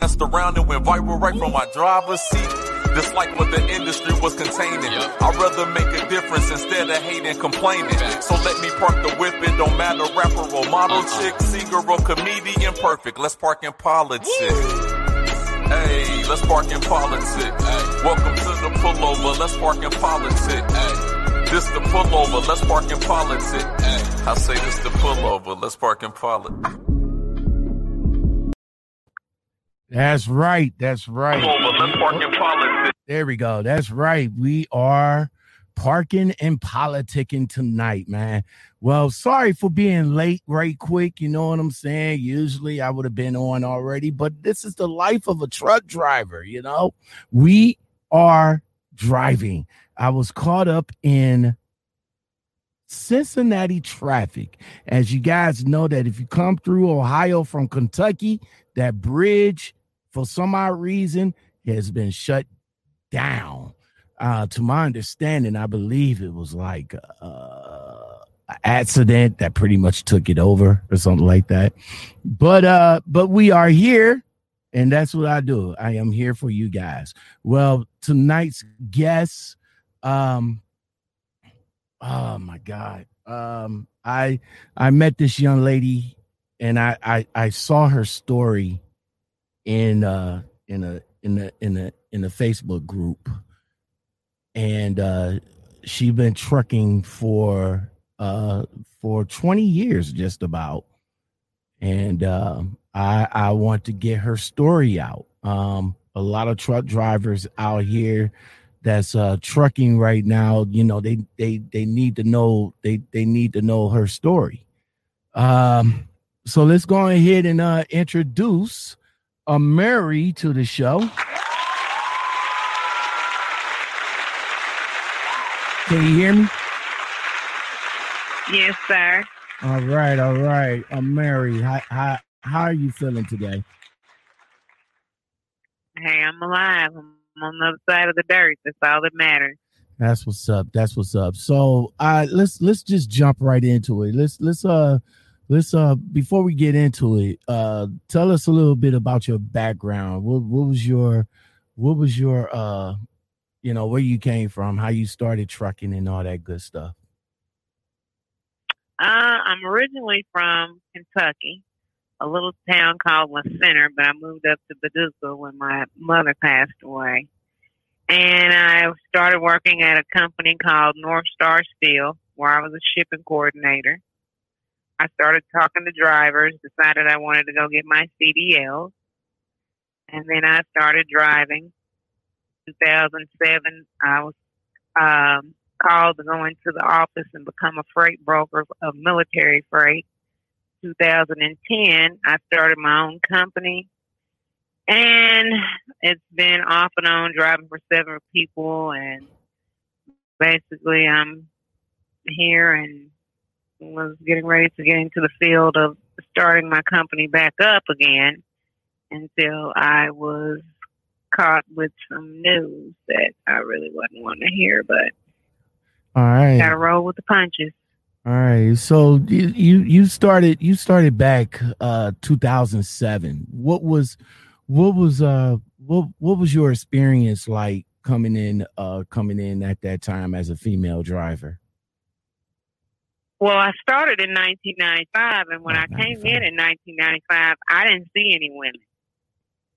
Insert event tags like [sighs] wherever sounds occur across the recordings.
danced around and went viral right from my driver's seat. Just like what the industry was containing. I'd rather make a difference instead of hating, complaining. So let me park the whip, it don't matter, rapper or model uh-huh. chick, singer or comedian, perfect. Let's park in politics. Hey, let's park in politics. Welcome to the pullover, let's park in politics. This the pullover, let's park in politics. I say this the pullover, let's park in politics. That's right. That's right. There we go. That's right. We are parking and politicking tonight, man. Well, sorry for being late right quick. You know what I'm saying? Usually I would have been on already, but this is the life of a truck driver, you know? We are driving. I was caught up in Cincinnati traffic. As you guys know that if you come through Ohio from Kentucky, that bridge for some odd reason has been shut down. Uh, to my understanding, I believe it was like uh, an accident that pretty much took it over or something like that. But uh, but we are here, and that's what I do. I am here for you guys. Well, tonight's guest, um, oh my god, um, I I met this young lady, and I I, I saw her story in uh in a in a in a in a Facebook group, and uh, she been trucking for uh for 20 years just about. And uh, i i want to get her story out. Um a lot of truck drivers out here that's uh trucking right now you know they they they need to know they they need to know her story. Um so let's go ahead and uh introduce a mary to the show Can you hear me? Yes, sir. All right, all right. I'm Mary. How how how are you feeling today? Hey, I'm alive. I'm on the other side of the dirt. That's all that matters. That's what's up. That's what's up. So, uh, let's let's just jump right into it. Let's let's uh let's uh before we get into it, uh, tell us a little bit about your background. What what was your what was your uh you know where you came from, how you started trucking, and all that good stuff. Uh, I'm originally from Kentucky, a little town called La Center, but I moved up to Paducah when my mother passed away. And I started working at a company called North Star Steel, where I was a shipping coordinator. I started talking to drivers, decided I wanted to go get my CDL, and then I started driving. 2007, I was um, called to go into the office and become a freight broker of military freight. 2010, I started my own company. And it's been off and on driving for several people. And basically, I'm here and was getting ready to get into the field of starting my company back up again until I was caught with some news that I really wasn't wanting to hear, but all right, gotta roll with the punches. All right, so you you, you started you started back uh 2007. What was what was uh what what was your experience like coming in uh coming in at that time as a female driver? Well, I started in 1995, and when oh, I came in in 1995, I didn't see any women.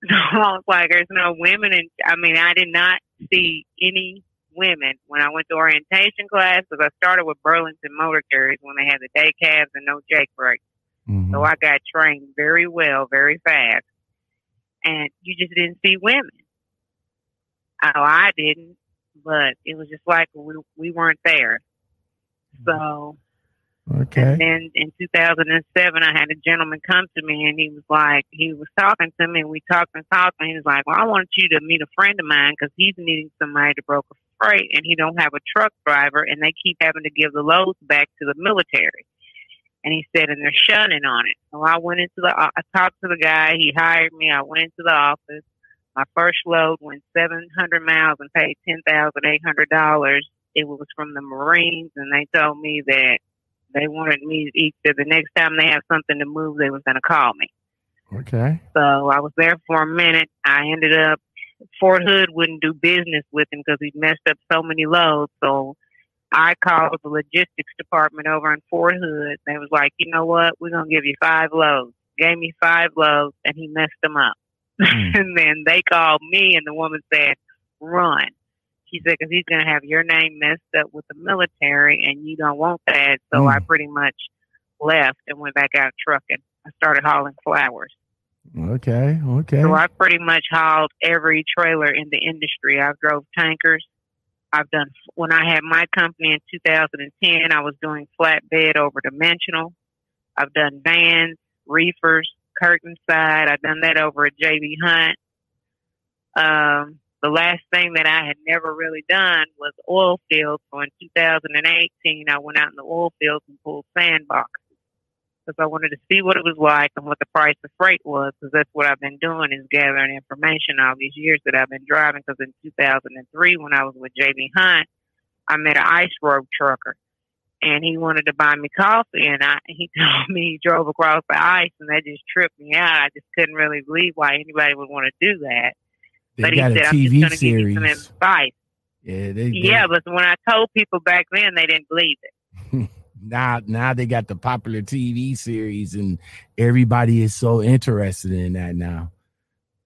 [laughs] So I was like, there's no women. And I mean, I did not see any women when I went to orientation class because I started with Burlington Motor Carriers when they had the day cabs and no jake brakes. Mm-hmm. So I got trained very well, very fast. And you just didn't see women. Oh, I didn't, but it was just like we, we weren't there. So Okay. And then in 2007, I had a gentleman come to me and he was like, he was talking to me and we talked and talked and he was like, well, I want you to meet a friend of mine because he's needing somebody to broker freight and he don't have a truck driver and they keep having to give the loads back to the military. And he said, and they're shunning on it. So I went into the, I talked to the guy. He hired me. I went into the office. My first load went 700 miles and paid $10,800. It was from the Marines and they told me that they wanted me each the next time they have something to move, they was going to call me. Okay. So I was there for a minute. I ended up Fort Hood wouldn't do business with him because he messed up so many loads. So I called the logistics department over in Fort Hood. They was like, you know what? We're gonna give you five loads. Gave me five loads, and he messed them up. Mm. [laughs] and then they called me, and the woman said, "Run." She said, "Because he's gonna have your name messed up with the military, and you don't want that." So mm. I pretty much left and went back out trucking. I started hauling flowers. Okay, okay. So I pretty much hauled every trailer in the industry. I've drove tankers. I've done when I had my company in 2010. I was doing flatbed over dimensional. I've done vans, reefers, curtain side. I've done that over at JB Hunt. Um, the last thing that I had never really done was oil fields. So in 2018, I went out in the oil fields and pulled sandboxes because I wanted to see what it was like and what the price of freight was because that's what I've been doing is gathering information all these years that I've been driving because in 2003 when I was with JB Hunt, I met an ice road trucker and he wanted to buy me coffee and I he [laughs] told me he drove across the ice and that just tripped me out. I just couldn't really believe why anybody would want to do that. They but he said, I'm just going to give you some advice. Yeah, they, yeah, but when I told people back then, they didn't believe it. [laughs] now now they got the popular TV series and everybody is so interested in that now.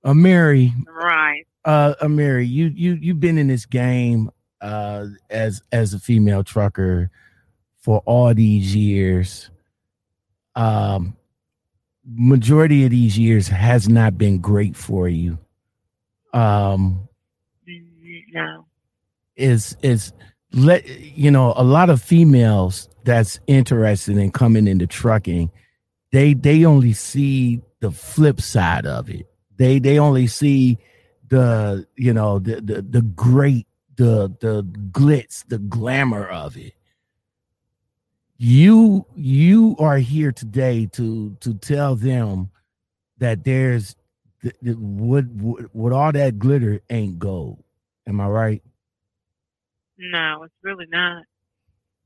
Uh, Mary, right? Uh, uh, Mary, you you you've been in this game uh as as a female trucker for all these years. Um, majority of these years has not been great for you. Um, no, is is let you know a lot of females that's interested in coming into trucking, they they only see the flip side of it. They they only see the you know the the, the great the the glitz, the glamour of it. You you are here today to to tell them that there's what, what what all that glitter ain't gold. Am I right? No, it's really not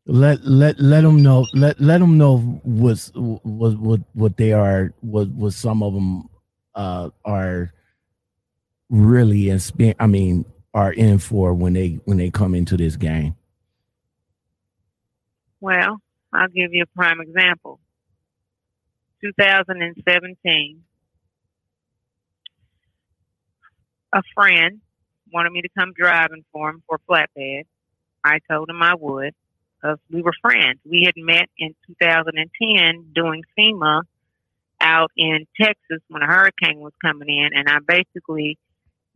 let let let them know let let them know what's what what what they are what what some of them uh are really and I mean are in for when they when they come into this game. Well, I'll give you a prime example. 2017, a friend wanted me to come driving for him for flatbed. I told him I would because we were friends. We had met in 2010 doing FEMA out in Texas when a hurricane was coming in, and I basically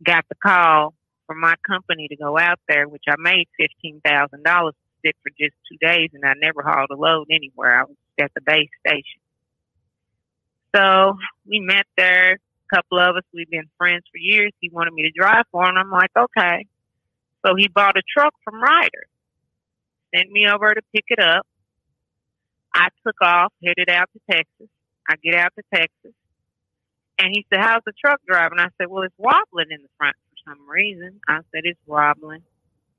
got the call from my company to go out there, which I made fifteen thousand dollars to sit for just two days, and I never hauled a load anywhere. I was at the base station. So we met there. Couple of us, we've been friends for years. He wanted me to drive for him. I'm like, okay. So he bought a truck from Ryder sent me over to pick it up. I took off, headed out to Texas. I get out to Texas. And he said, How's the truck driving? I said, Well, it's wobbling in the front for some reason. I said, It's wobbling.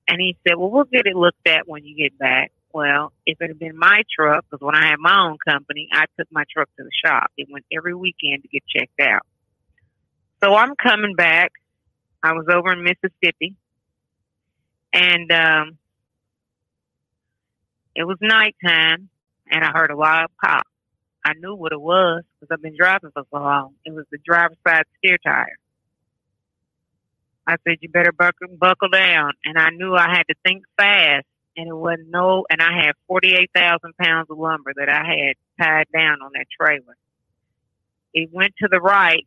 And he said, Well, we'll get it looked at when you get back. Well, if it had been my truck, because when I had my own company, I took my truck to the shop. It went every weekend to get checked out. So I'm coming back. I was over in Mississippi. And um, it was nighttime, and I heard a loud pop. I knew what it was because I've been driving for so long. It was the driver's side steer tire. I said, "You better buckle, buckle down," and I knew I had to think fast. And it wasn't no, and I had forty-eight thousand pounds of lumber that I had tied down on that trailer. It went to the right,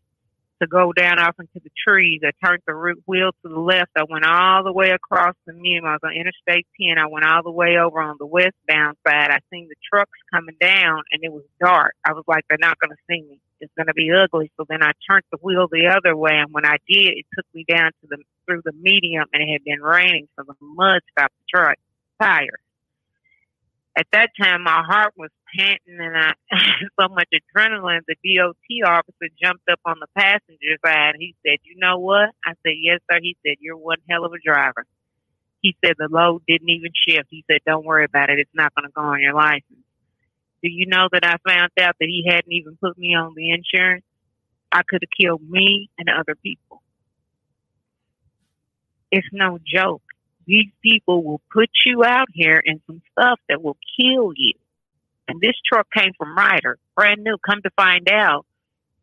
to go down off into the trees. I turned the wheel to the left. I went all the way across the Mum. I was on Interstate 10. I went all the way over on the westbound side. I seen the trucks coming down and it was dark. I was like, they're not going to see me. It's going to be ugly. So then I turned the wheel the other way. And when I did, it took me down to the, through the medium and it had been raining. So the mud stopped the truck tire at that time my heart was panting and I [laughs] so much adrenaline. The DOT officer jumped up on the passenger side. He said, "You know what?" I said, "Yes, sir." He said, "You're one hell of a driver." He said the load didn't even shift. He said, "Don't worry about it. It's not going to go on your license." Do you know that I found out that he hadn't even put me on the insurance? I could have killed me and other people. It's no joke. These people will put you out here in some stuff that will kill you. And this truck came from Ryder, brand new. Come to find out,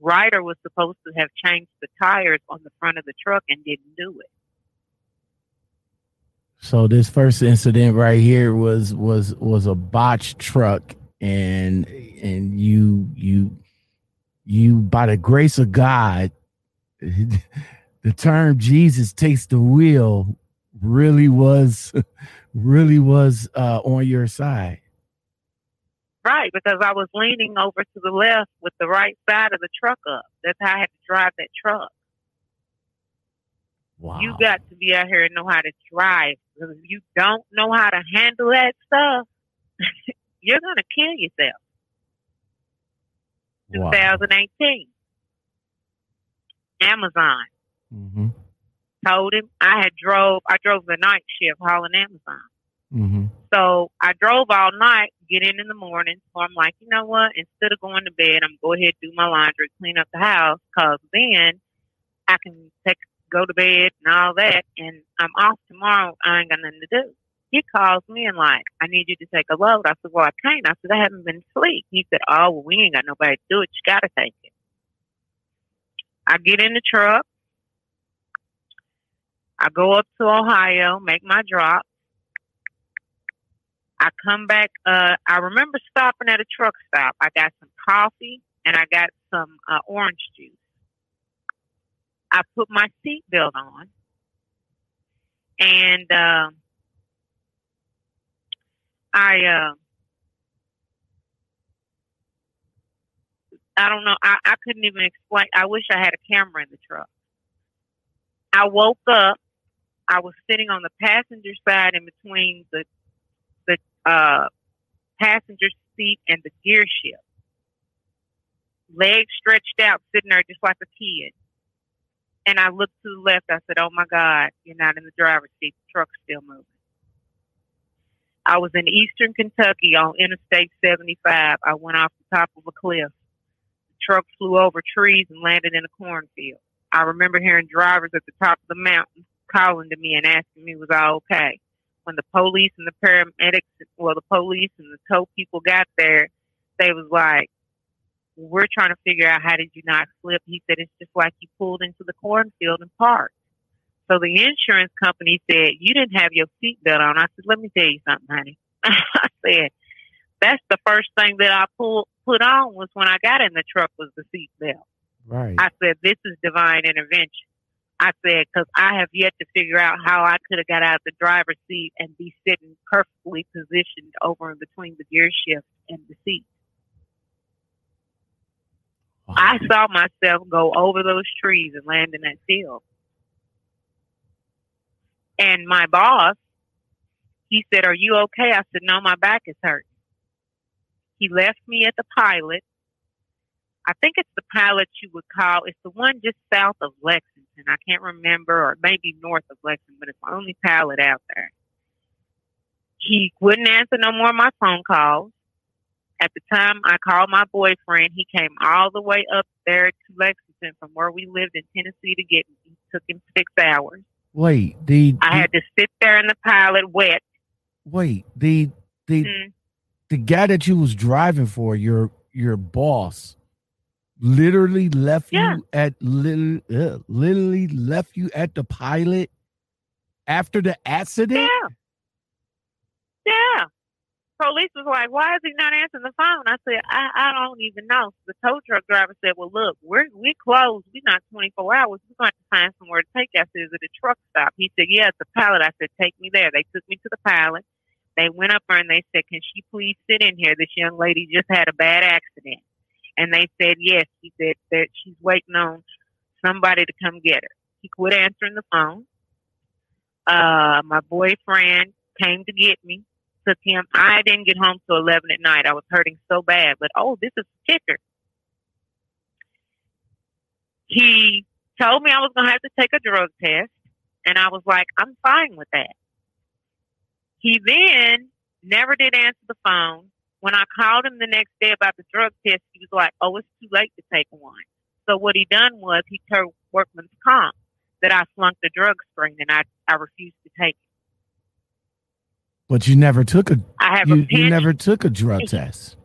Ryder was supposed to have changed the tires on the front of the truck and didn't do it. So this first incident right here was was was a botched truck, and and you you you by the grace of God, [laughs] the term Jesus takes the wheel really was [laughs] really was uh, on your side. Right, because I was leaning over to the left with the right side of the truck up. That's how I had to drive that truck. Wow. You got to be out here and know how to drive. Because if you don't know how to handle that stuff, [laughs] you're going to kill yourself. Wow. 2018. Amazon. Mm-hmm. Told him I had drove, I drove the night shift hauling Amazon. Mm-hmm. So I drove all night, get in in the morning. So I'm like, you know what? Instead of going to bed, I'm go ahead do my laundry, clean up the house, cause then I can take go to bed and all that. And I'm off tomorrow. I ain't got nothing to do. He calls me and like, I need you to take a load. I said, well, I can't. I said, I haven't been asleep. He said, oh, well, we ain't got nobody to do it. You got to take it. I get in the truck. I go up to Ohio, make my drop. I come back. Uh, I remember stopping at a truck stop. I got some coffee and I got some uh, orange juice. I put my seatbelt on, and uh, I I don't know. I, I couldn't even explain. I wish I had a camera in the truck. I woke up. I was sitting on the passenger side in between the uh, passenger seat and the gear shift. Legs stretched out, sitting there just like a kid. And I looked to the left. I said, "Oh my God, you're not in the driver's seat. The truck's still moving." I was in eastern Kentucky on Interstate 75. I went off the top of a cliff. The truck flew over trees and landed in a cornfield. I remember hearing drivers at the top of the mountain calling to me and asking me was I okay. When the police and the paramedics, well, the police and the tow people got there, they was like, "We're trying to figure out how did you not slip." He said, "It's just like you pulled into the cornfield and parked." So the insurance company said, You didn't have your seatbelt on. I said, Let me tell you something, honey. [laughs] I said, That's the first thing that I pulled put on was when I got in the truck was the seatbelt. Right. I said, This is divine intervention. I said, because I have yet to figure out how I could have got out of the driver's seat and be sitting perfectly positioned over in between the gear shift and the seat. I saw myself go over those trees and land in that field. And my boss, he said, Are you okay? I said, No, my back is hurt. He left me at the pilot. I think it's the pilot you would call, it's the one just south of Lexington. I can't remember, or maybe north of Lexington, but it's the only pilot out there. He wouldn't answer no more of my phone calls. At the time I called my boyfriend, he came all the way up there to Lexington from where we lived in Tennessee to get me. It took him six hours. Wait, the, I had to sit there in the pilot wet. wait the the Mhm. the guy that you was driving for your your boss literally left Yeah. you at little uh, literally left you at the pilot after the accident Yeah. Yeah. Police was like, why is he not answering the phone? I said, I, I don't even know. The tow truck driver said, well, look, we're, we closed. We're not 24 hours. We're going to find somewhere to take us. Is it a truck stop? He said, yeah, it's a pilot. I said, take me there. They took me to the pilot. They went up there and they said, can she please sit in here? This young lady just had a bad accident. And they said, yes. He said that she's waiting on somebody to come get her. He quit answering the phone. Uh, my boyfriend came to get me took him. I didn't get home till 11 at night. I was hurting so bad. But oh, this is a kicker. He told me I was going to have to take a drug test. And I was like, I'm fine with that. He then never did answer the phone. When I called him the next day about the drug test, he was like, oh, it's too late to take one. So what he done was he told workman's comp that I flunked the drug screen and I, I refused to take it. But you never took a I have you, you never took a drug test.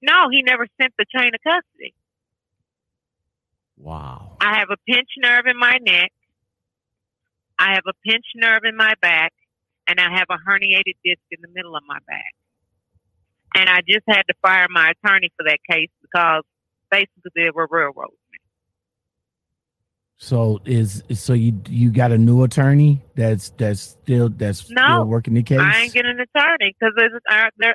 no, he never sent the chain of custody. Wow. I have a pinched nerve in my neck. I have a pinched nerve in my back, and I have a herniated disc in the middle of my back. And I just had to fire my attorney for that case because basically they were railroading me. So is so you you got a new attorney that's that's still that's No, still working the case. I ain't getting an attorney because there,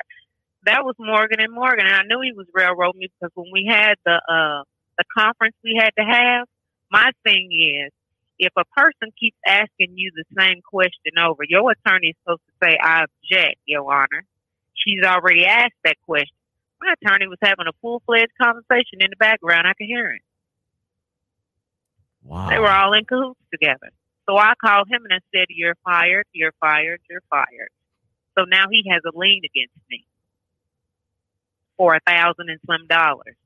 that was Morgan and Morgan, and I knew he was railroading me because when we had the uh, the conference we had to have, my thing is if a person keeps asking you the same question over, your attorney is supposed to say, "I object, Your Honor." She's already asked that question. My attorney was having a full fledged conversation in the background. I could hear it. wow. They were all in cahoots together. So I called him and I said, You're fired, you're fired, you're fired. So now he has a lien against me for a thousand and some dollars.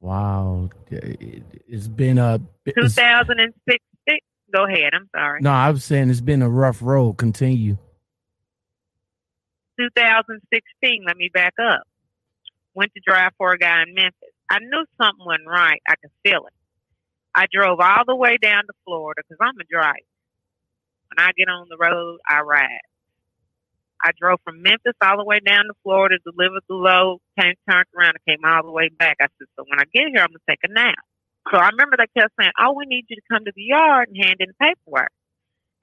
wow. It, it's been a it's- 2006. Go ahead. I'm sorry. no. I was saying it's been a rough road. Continue. 2016. Let me back up. Went to drive for a guy in Memphis. I knew something wasn't right. I could feel it. I drove all the way down to Florida because I'm a driver. When I get on the road, I ride. I drove from Memphis all the way down to Florida, delivered the load, came, turned around, and came all the way back. I said, so when I get here, I'm going to take a nap. So I remember they kept saying, oh, we need you to come to the yard and hand in the paperwork.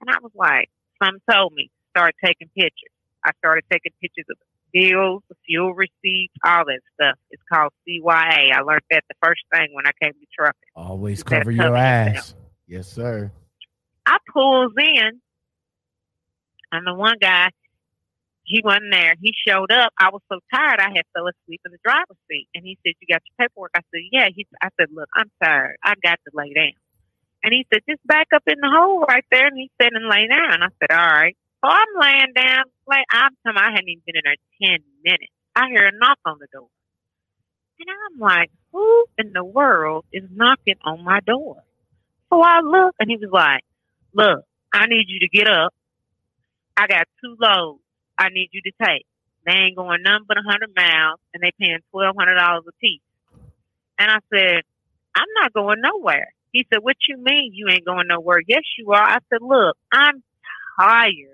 And I was like, some told me, start taking pictures. I started taking pictures of bills, fuel receipts, all that stuff. It's called CYA. I learned that the first thing when I came to trucking. Always cover your yourself. ass. Yes, sir. I pulls in, and the one guy, he wasn't there. He showed up. I was so tired, I had fell asleep in the driver's seat. And he said, "You got your paperwork?" I said, "Yeah." He, I said, "Look, I'm tired. I got to lay down." And he said, "Just back up in the hole right there." And he said, "And lay down." I said, "All right." So I'm laying down. Like I'm telling I hadn't even been in there ten minutes. I hear a knock on the door, and I'm like, "Who in the world is knocking on my door?" So I look, and he was like, "Look, I need you to get up. I got two loads. I need you to take. They ain't going none but a hundred miles, and they paying twelve hundred dollars a piece." And I said, "I'm not going nowhere." He said, "What you mean you ain't going nowhere?" Yes, you are. I said, "Look, I'm tired."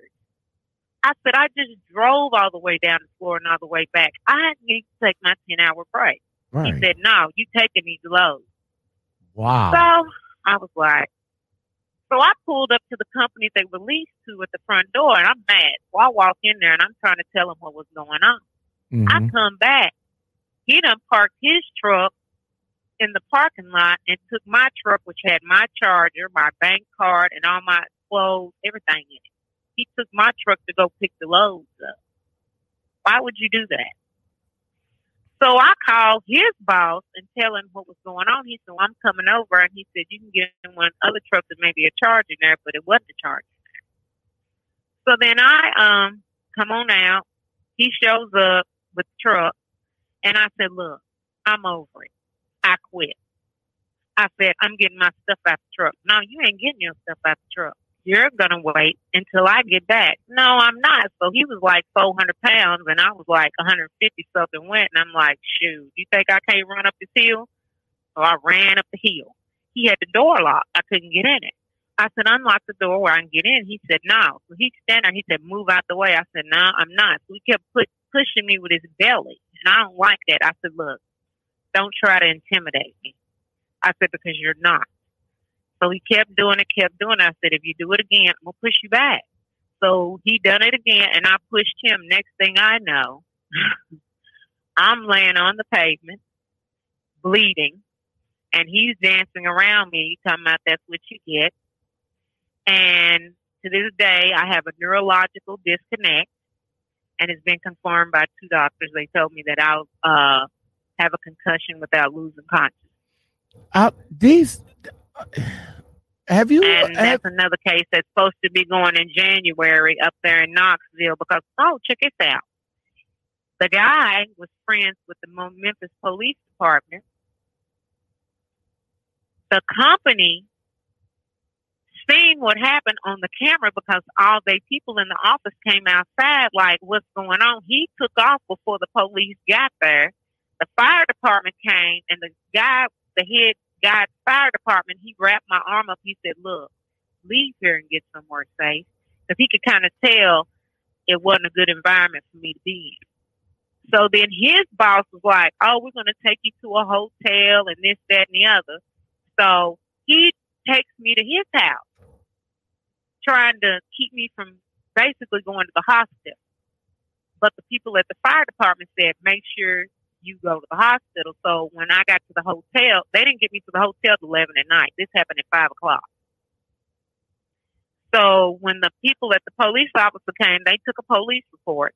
I said, "I just drove all the way down to Florida and all the way back. I need to take my ten hour break." Right. He said, "No, you taking these loads." wow. So I was like, so I pulled up to the company they released to at the front door, and I'm mad. So I walk in there and I'm trying to tell him what was going on. I Mhm. come back. He done parked his truck in the parking lot and took my truck, which had my charger, my bank card, and all my clothes, everything in it. He took my truck to go pick the loads up. Why would you do that? So I called his boss and tell him what was going on. He said, well, I'm coming over. And he said, you can get in one other truck that may be a charge in there, but it wasn't a charge. So then I um come on out. He shows up with the truck. And I said, look, I'm over it. I quit. I said, I'm getting my stuff out the truck. No, you ain't getting your stuff out the truck. You're going to wait until I get back. No, I'm not. So he was like 400 pounds and I was like 150 something went. And I'm like, shoot, you think I can't run up this hill? So I ran up the hill. He had the door locked. I couldn't get in it. I said, unlock the door where I can get in. He said, no. So he stand there. He said, move out the way. I said, no, I'm not. So he kept put, pushing me with his belly. And I don't like that. I said, look, don't try to intimidate me. I said, because you're not. So he kept doing it, kept doing it. I said, if you do it again, I'm going to push you back. So he done it again, and I pushed him. Next thing I know, [laughs] I'm laying on the pavement, bleeding, and he's dancing around me. Talking about that's what you get. And to this day, I have a neurological disconnect, and it's been confirmed by two doctors. They told me that I'll uh, have a concussion without losing consciousness. Uh, these have you And uh, have, that's another case that's supposed to be going in January up there in Knoxville because, oh, check this out. The guy was friends with the Memphis Police Department, the company seeing what happened on the camera because all the people in the office came outside like what's going on? He took off before the police got there. The fire department came and the guy the head guy fire department he wrapped my arm up. He said look leave here and get somewhere safe because he could kind of tell it wasn't a good environment for me to be in. So then his boss was like oh we're going to take you to a hotel and this that and the other. So he takes me to his house trying to keep me from basically going to the hospital. But the people at the fire department said, make sure you go to the hospital. So when I got to the hotel, they didn't get me to the hotel at 11 at night. This happened at 5 o'clock. So when the people at the police officer came, they took a police report.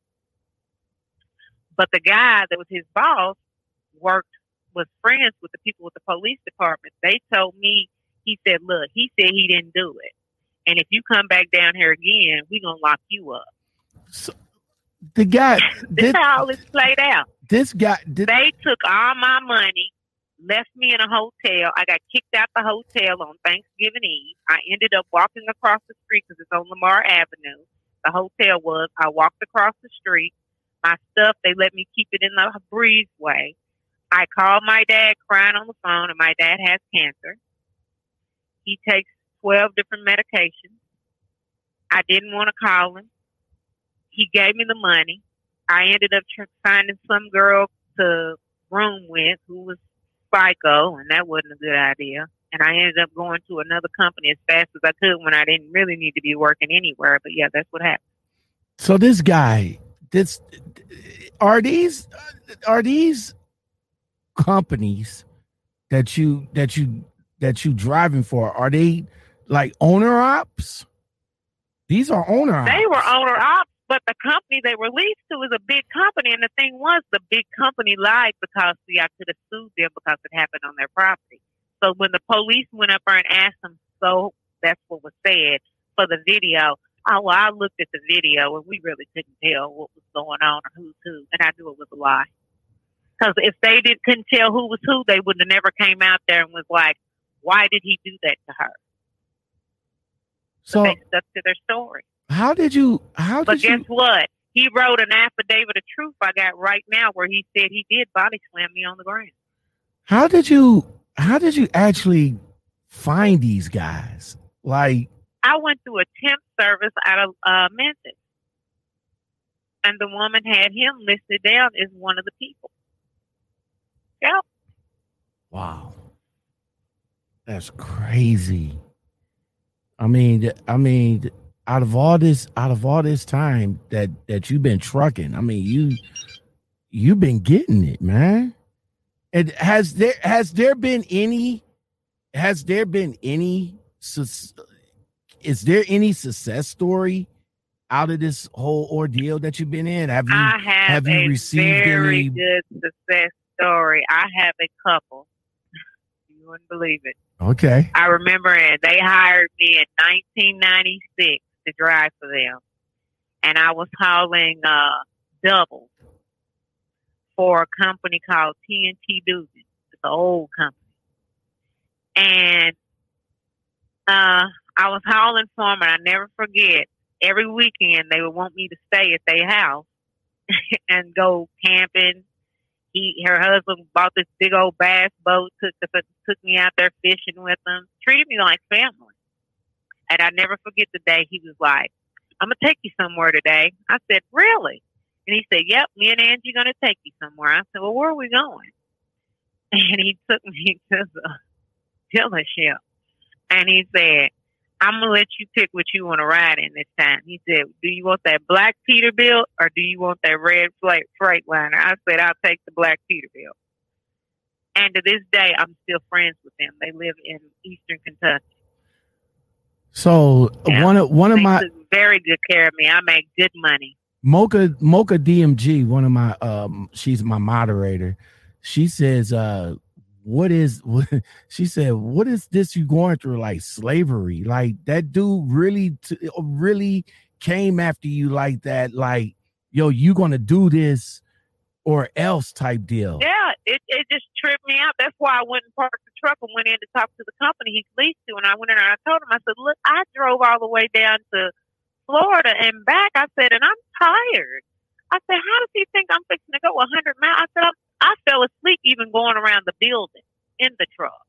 But the guy that was his boss worked, was friends with the people with the police department. They told me, he said, look, he said he didn't do it. And if you come back down here again, we're gonna lock you up. So the guy [laughs] this, this how this played out. This guy this, they took all my money, left me in a hotel. I got kicked out the hotel on Thanksgiving Eve. I ended up walking across the street because it's on Lamar Avenue. The hotel was. I walked across the street. My stuff, they let me keep it in the breezeway. I called my dad crying on the phone, and my dad has cancer. He takes 12 different medications. I didn't want to call him. He gave me the money. I ended up finding some girl to room with who was psycho, and that wasn't a good idea. And I ended up going to another company as fast as I could when I didn't really need to be working anywhere. But yeah, that's what happened. So this guy, this are these are these companies that you that you that you driving for? Are they like owner ops? These are owner ops. They were owner ops, but the company they were leased to was a big company. And the thing was, the big company lied because see, I could have sued them because it happened on their property. So when the police went up there and asked them, so that's what was said for the video. Oh, well, I looked at the video and we really couldn't tell what was going on or who's who, and I knew it was a lie. Because if they didn't couldn't tell who was who, they would have never came out there and was like, "Why did he do that to her?" So they stuck to their story. How did you? How did but guess you? what? He wrote an affidavit of truth I got right now where he said he did body slam me on the ground. How did you? How did you actually find these guys? Like I went through a temp service out of uh, Memphis, and the woman had him listed down as one of the people. Yep. Wow. That's crazy. I mean, I mean, out of all this, out of all this time that that you've been trucking, I mean, you you've been getting it, man. And has there has there been any has there been any is there any success story out of this whole ordeal that you've been in? Have you I have, have you received very any good success story. I have a couple. you wouldn't believe it. Okay. I remember it. They hired me in 1996 to drive for them, and I was hauling uh, doubles for a company called TNT Dugan. It's an old company, and uh, I was hauling for them, and I never forget. Every weekend, they would want me to stay at their house [laughs] and go camping, he her husband bought this big old bass boat, took took me out there fishing with them, treated me like family. And I never forget the day he was like, I'm gonna take you somewhere today. I said, Really? And he said, Yep, me and Angie gonna take you somewhere. I said, Well, where are we going? [laughs] And he took me [laughs] to the dealership and he said, I'm gonna let you pick what you want to ride in this time. He said, Do you want that black Peterbilt or do you want that red freight Freightliner? I said, I'll take the black Peterbilt. And to this day, I'm still friends with them. They live in Eastern Kentucky. So yeah. one of one of my very good care of me. I make good money. Mocha Mocha DMG, one of my um, she's my moderator. She says, uh, what is [laughs] what she said what is this you going through like slavery like that dude really uh, really came after you like that like yo you gonna do this or else type deal. Yeah, it, it just tripped me out. That's why I went and parked the truck and went in to talk to the company he's leased to. And I went in and I told him, I said, look, I drove all the way down to Florida and back. I said, and I'm tired. I said, how does he think I'm fixing to go 100 miles? I said, I fell asleep even going around the building in the truck.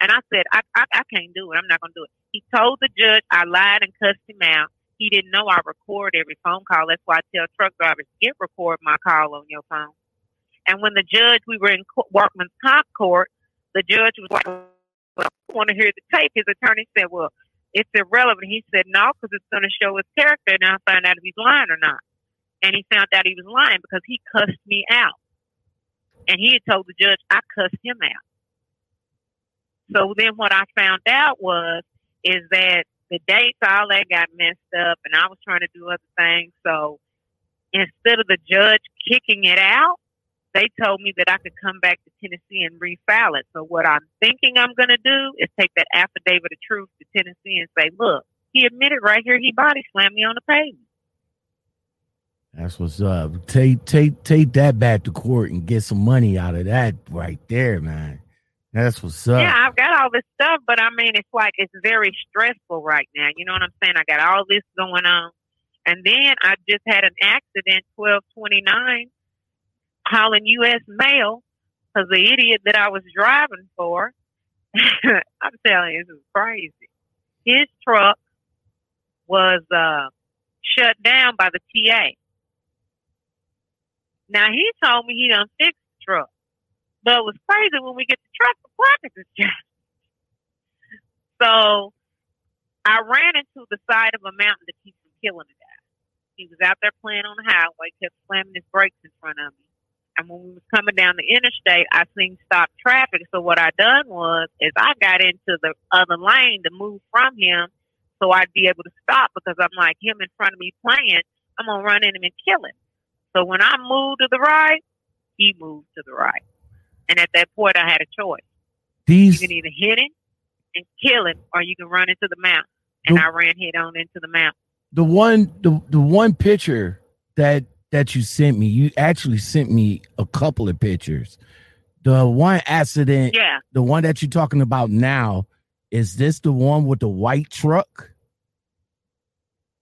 And I said, I, I, I can't do it. I'm not going to do it. He told the judge I lied and cussed him out. He didn't know I record every phone call. That's why I tell truck drivers, get record my call on your phone. And when the judge, we were in Workman's Comp Court, the judge was like, well, I want to hear the tape. His attorney said, well, it's irrelevant. He said, no, because it's going to show his character, and I'll find out if he's lying or not. And he found out he was lying because he cussed me out. And he had told the judge, I cussed him out. So then what I found out was, is that the dates, all that got messed up, and I was trying to do other things. So instead of the judge kicking it out, they told me that I could come back to Tennessee and refile it. So what I'm thinking I'm going to do is take that affidavit of truth to Tennessee and say, look, he admitted right here he body slammed me on the pavement. That's what's up. Take take take that back to court and get some money out of that right there, man. That's what's up. Yeah, I've got all this stuff, but I mean, it's like it's very stressful right now. You know what I'm saying? I got all this going on, and then I just had an accident, twelve twenty nine calling U.S. mail because the idiot that I was driving for, [laughs] I'm telling you, this is crazy. His truck was uh, shut down by the TA. Now he told me he done fixed the truck, but it was crazy when we get the truck, the placards is just. So I ran into the side of a mountain to keep from killing the guy. He was out there playing on the highway, kept slamming his brakes in front of me. And when we was coming down the interstate, I seen stop traffic. So what I done was is I got into the other lane to move from him so I'd be able to stop because I'm like him in front of me playing, I'm gonna run in him and kill him. So when I moved to the right, he moved to the right. And at that point I had a choice. These you can either hit him and kill him or you can run into the mountain. And the, I ran head on into the mountain. The one the the one picture that that you sent me, you actually sent me a couple of pictures. The one accident, yeah, the one that you're talking about now, is this the one with the white truck?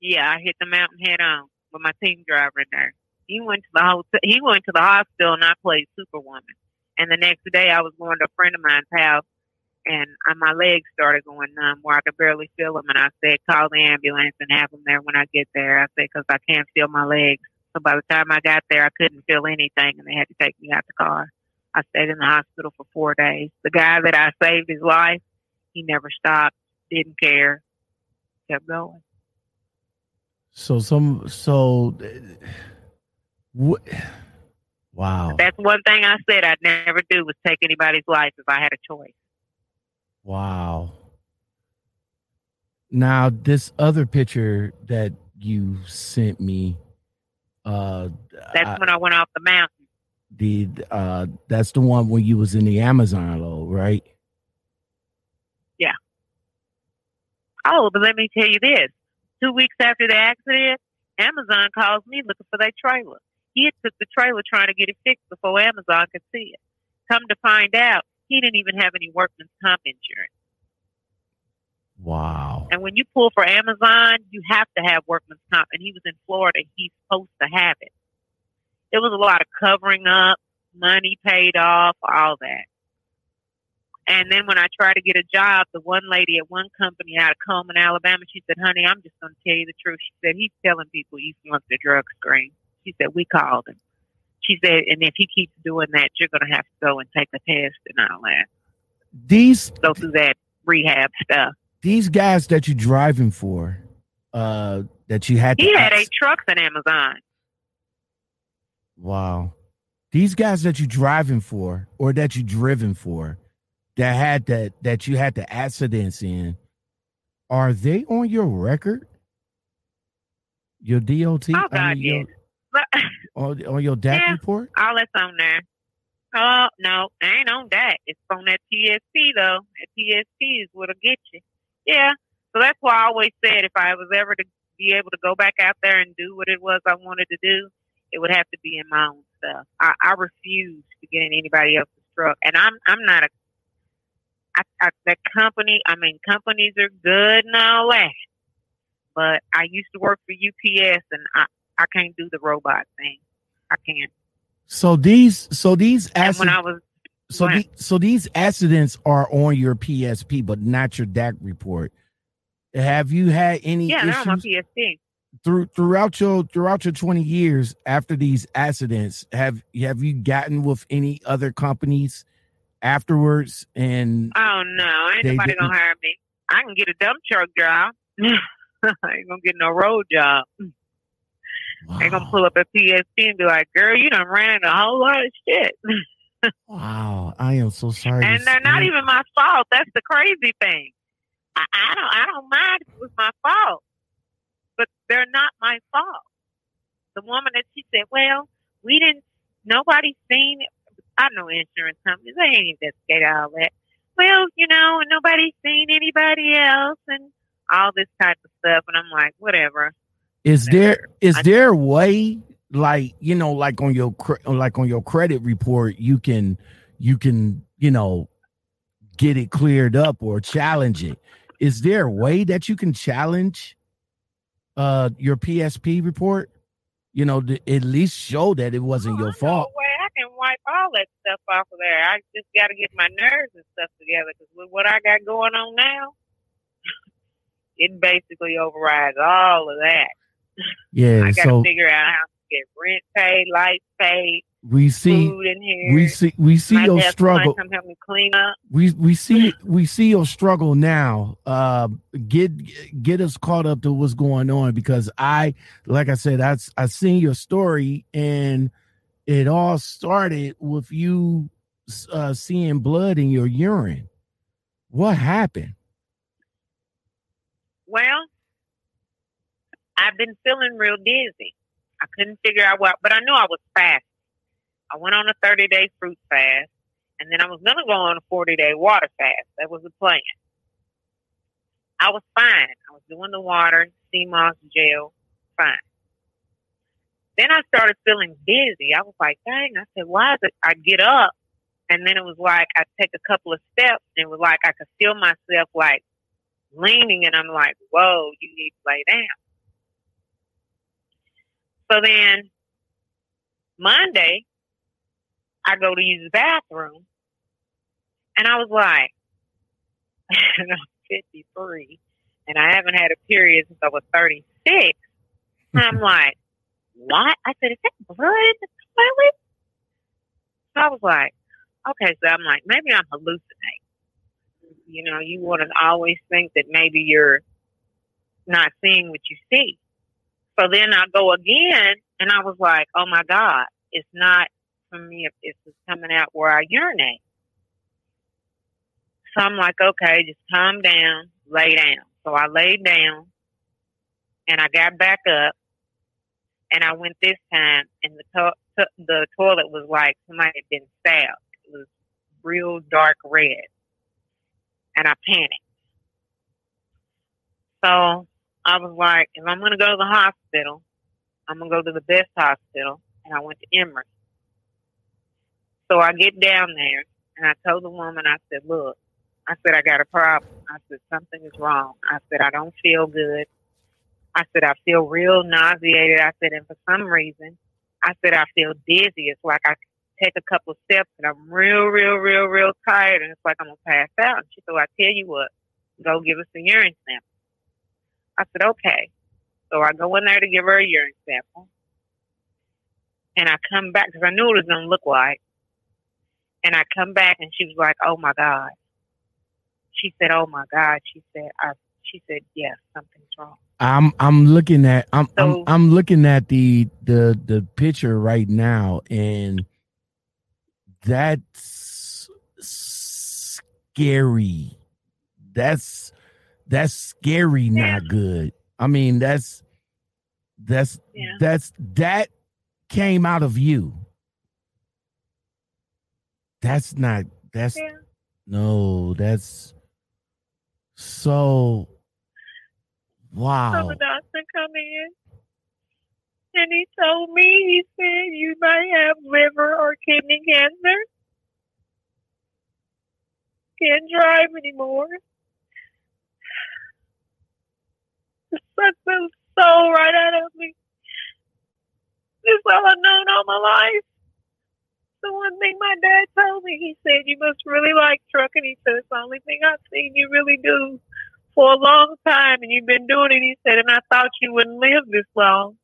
Yeah, I hit the mountain head on with my team driver in there. He went to the hotel, he went to the hospital, and I played Superwoman. And the next day, I was going to a friend of mine's house, and uh, my legs started going numb where I could barely feel them. And I said, "Call the ambulance and have them there when I get there." I said, "Because I can't feel my legs." So by the time I got there, I couldn't feel anything, and they had to take me out the car. I stayed in the hospital for four days. The guy that I saved his life, he never stopped, didn't care, kept going. So some so what wow. That's one thing I said I'd never do was take anybody's life if I had a choice. Wow. Now this other picture that you sent me uh, that's I, when I went off the mountain. The uh, that's the one when you was in the Amazon though, right? Yeah. Oh, but let me tell you this: two weeks after the accident, Amazon calls me looking for their trailer. He had took the trailer trying to get it fixed before Amazon could see it. Come to find out, he didn't even have any workman's comp insurance. Wow. And when you pull for Amazon, you have to have workman's comp. And he was in Florida. He's supposed to have it. It was a lot of covering up, money paid off, all that. And then when I tried to get a job, the one lady at one company out of Cullman, Alabama, she said, honey, I'm just going to tell you the truth. She said, he's telling people he's flunked the drug screen. She said, we called him. She said, and if he keeps doing that, you're going to have to go and take a test and all that. These go through that rehab stuff these guys that you're driving for, uh, that you had. He had eight trucks in Amazon. Wow, these guys that you're driving for, or that you driven for, that had that that you had the accidents in, are they on your record? Your DOT? Oh God, I mean, yes. Your, on, on your DAC yeah, report? All that's on there. Oh no, I ain't on that. It's on that PSP though. That PSP is what'll get you. Yeah. So that's why I always said if I was ever to be able to go back out there and do what it was I wanted to do, it would have to be in my own stuff. I, I refuse to get in anybody else's truck, and I'm I'm not a. I, I, that company, I mean, companies are good and all that, but I used to work for UPS, and I I can't do the robot thing. I can't. So these, so these And when I was so the, so these accidents are on your PSP, but not your DAC report. Have you had any yeah, they're on my issues PSP. through throughout your throughout your twenty years after these accidents? Have have you gotten with any other companies afterwards? And Oh no, ain't nobody didn't- gonna hire me. I can get a dump truck job. [laughs] I ain't gonna get no road job. I ain't gonna pull up a PSP and be like, "Girl, you done ran a whole lot of shit," [laughs] wow, I am so sorry. and they're not even my fault. That's the crazy thing. I, I don't, I don't mind if it was my fault, but they're not my fault. The woman that she said, "Well, we didn't. Nobody seen it." I know insurance companies; they ain't investigate all that. Well, you know, and nobody's seen anybody else, and all this type of stuff. And I'm like, whatever. Is there is I- there a way like you know like on your like on your credit report you can you can you know get it cleared up or challenge it? Is there a way that you can challenge uh your PSP report? You know, to at least show that it wasn't Oh, your fault. way I can wipe all that stuff off of there. I just got to get my nerves and stuff together because with what I got going on now, [laughs] it basically overrides all of that. [laughs] Yeah, I got to so figure out how get rent paid, lights paid, we see food in here. we see we see my your struggle. Come help me clean up. we we see [laughs] we see your struggle now uh get get us caught up to what's going on because i like i said i i seen your story and it all started with you uh seeing blood in your urine what happened Well, I've been feeling real dizzy. I couldn't figure out what, but I knew I was fasting. I went on a 30 day fruit fast, and then I was going to go on a 40 day water fast. That was the plan. I was fine. I was doing the water, sea moss gel, fine. Then I started feeling dizzy. I was like, dang, I said, why is it? I get up, and then it was like I take a couple of steps, and it was like I could feel myself like leaning and I'm like, whoa, you need to lay down. So then Monday, I go to use the bathroom and I was like, [laughs] I'm 53 and I haven't had a period since I was 36. And I'm mm-hmm. like, what? I said, is that blood in the toilet? So I was like, okay, so I'm like, maybe I'm hallucinating you know, you want to always think that maybe you're not seeing what you see. So then I go again, and I was like, oh my God, it's not for me, if it's just coming out where I urinate. So I'm like, okay, just calm down, lay down. So I laid down, and I got back up, and I went this time, and the to- to- the toilet was like somebody had been stabbed. It was real dark red and I panicked. So I was like, if I'm going to go to the hospital, I'm going to go to the best hospital. And I went to Emory. So I get down there and I told the woman, I said, look, I said, I got a problem. I said, something is wrong. I said, I don't feel good. I said, I feel real nauseated. I said, and for some reason, I said, I feel dizzy. It's like I take a couple steps and I'm real, real, real, real tired and it's like I'm gonna pass out. And she said, well, I tell you what, go give us a urine sample. I said, okay. So I go in there to give her a urine sample. And I come back because I knew what it was gonna look like. And I come back and she was like, oh my God. She said, oh my God. She said, I, she said, yes, something's wrong. i'm i'm looking at i'm So- I'm, I'm looking at the the the picture right now and that's scary that's that's scary Yeah. not good i mean that's that's Yeah. that's that came out of you that's not that's Yeah. no that's so So wow the doctor come in And he told me, he said, you might have liver or kidney cancer. Can't drive anymore. Sucked the soul right out of me. This is all I've known all my life. The one thing my dad told me, he said, you must really like trucking. He said, it's the only thing I've seen you really do for a long time, and you've been doing it. He said, and I thought you wouldn't live this long.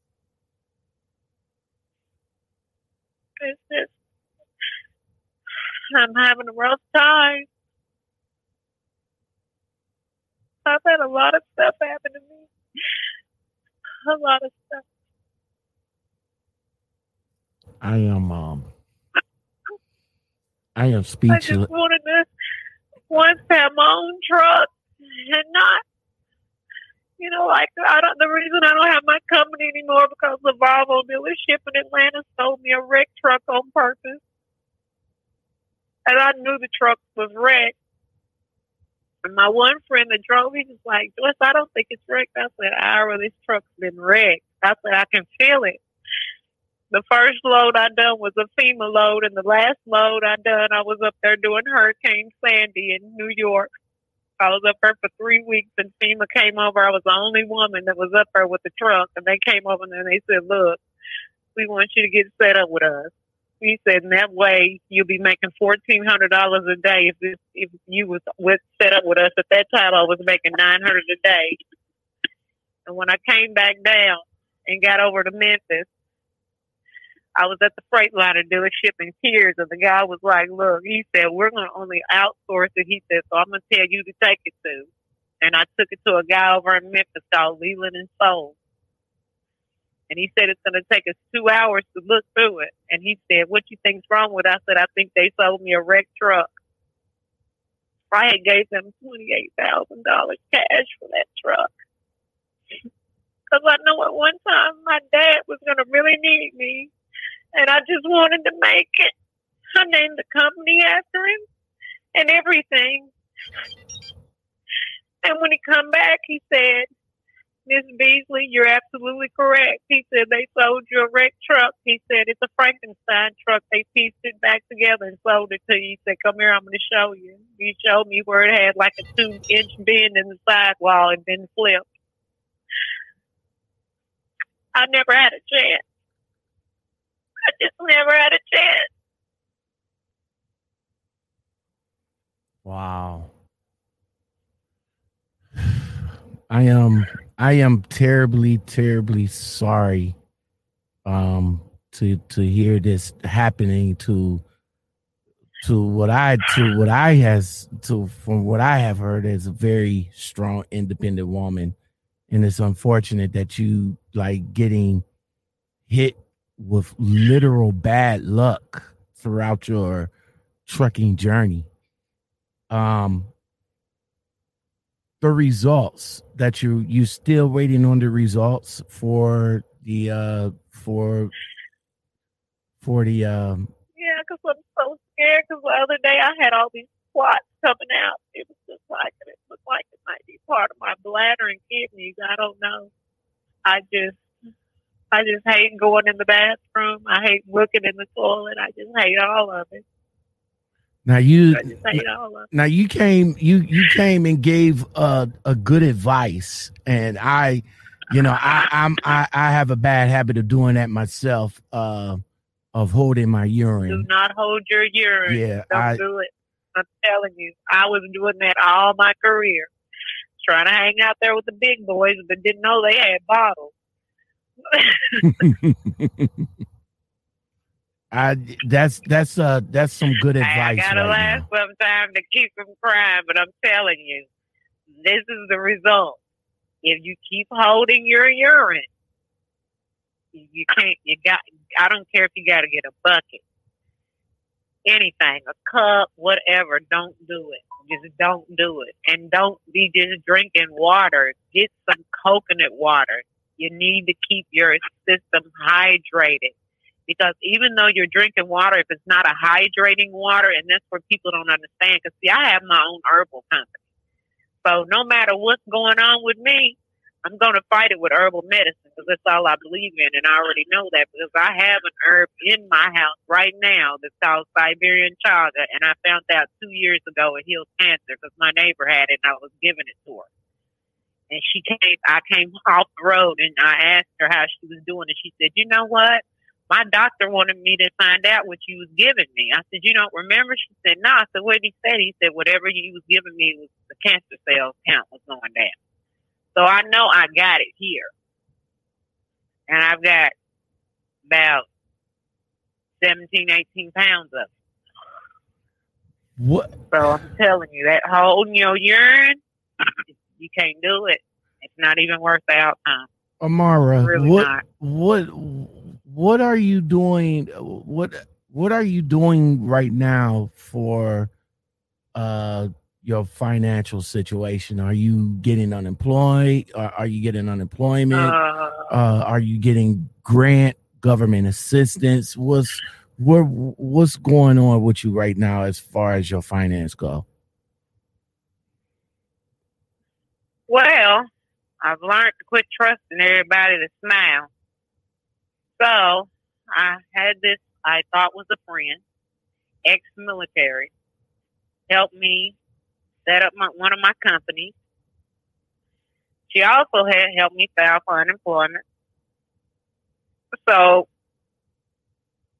It's just, I'm having a rough time. I've had a lot of stuff happen to me. [laughs] A lot of stuff. I am um I am speechless. I just wanted to once have my own truck and not you know, like I don't. The reason I don't have my company anymore because the Volvo dealership in Atlanta sold me a wrecked truck on purpose, and I knew the truck was wrecked. And my one friend that drove, he was like, "Joyce, I don't think it's wrecked." I said, "Ira, this truck's been wrecked." I said, "I can feel it." The first load I done was a FEMA load, and the last load I done, I was up there doing Hurricane Sandy in New York. I was up there for three weeks and FEMA came over. I was the only woman that was up there with the truck and they came over and they said, look, we want you to get set up with us. He said, in that way, you'll be making fourteen hundred dollars a day. If this, if you was with set up with us at that time, I was making nine hundred a day. And when I came back down and got over to Memphis, I was at the freight line Freightliner dealership in tears, and the guy was like, "Look," he said, "We're going to only outsource it." He said, "So I'm going to tell you to take it to." And I took it to a guy over in Memphis called Leland and Soul, and he said it's going to take us two hours to look through it. And he said, "What you think's wrong with?" it? I said, "I think they sold me a wrecked truck." I had gave them twenty eight thousand dollars cash for that truck because I know at one time my dad was going to really need me and I just wanted to make it. I named the company after him and everything. And when he come back, he said, Miss Beasley, you're absolutely correct. He said they sold you a wrecked truck. He said it's a Frankenstein truck. They pieced it back together and sold it to you. He said, "Come here, I'm going to show you." He showed me where it had like a two-inch bend in the sidewall and been flipped. I never had a chance. I just never had a chance. Wow. [sighs] I am I am terribly, terribly sorry um to to hear this happening to to what I to what I has to from what I have heard as a very strong independent woman. And it's unfortunate that you like getting hit with literal bad luck throughout your trucking journey. Um, the results that you you still waiting on the results for the uh for for the um yeah because i'm so scared because the other day i had all these clots coming out it was just like it looked like it might be part of my bladder and kidneys i don't know i just I just hate going in the bathroom. I hate looking in the toilet. I just hate all of it. Now you now you came you you came and gave a a good advice, and I, you know, I I'm I, I have a bad habit of doing that myself, uh, of holding my urine. Do not hold your urine. Yeah, don't I, do it. I'm telling you, I was doing that all my career, trying to hang out there with the big boys, but didn't know they had bottles. [laughs] [laughs] I that's that's uh that's some good advice. I gotta right laugh now. to keep from crying, but I'm telling you, this is the result. If you keep holding your urine, you can't. You got. I don't care if you got to get a bucket, anything, a cup, whatever. Don't do it. Just don't do it, and don't be just drinking water. Get some coconut water you need to keep your system hydrated because even though you're drinking water, if it's not a hydrating water, and that's where people don't understand. Because see, I have my own herbal company, so no matter what's going on with me, I'm going to fight it with herbal medicine. because that's all I believe in, and I already know that because I have an herb in my house right now that's called Siberian chaga, and I found out two years ago it heals cancer because my neighbor had it and I was giving it to her. And she came, I came off the road and I asked her how she was doing, and she said, "You know what? My doctor wanted me to find out what you was giving me." I said, "You don't remember?" She said, "No." I said, "What did he say?" He said, "Whatever you was giving me was the cancer cell count was going down." So I know I got it here and I've got about 17, 18 pounds of it. What? So I'm telling you, that holding your urine, you can't do it. It's not even worth the outcome. Amara, Really what not. what what are you doing? What what are you doing right now for uh your financial situation? Are you getting unemployed? Are, are you getting unemployment? Uh, uh, are you getting grant government assistance? What's what what's going on with you right now as far as your finance go? well, I've learned to quit trusting everybody to smile. So I had this I thought was a friend, ex-military, help me set up my one of my companies. She also had helped me file for unemployment. So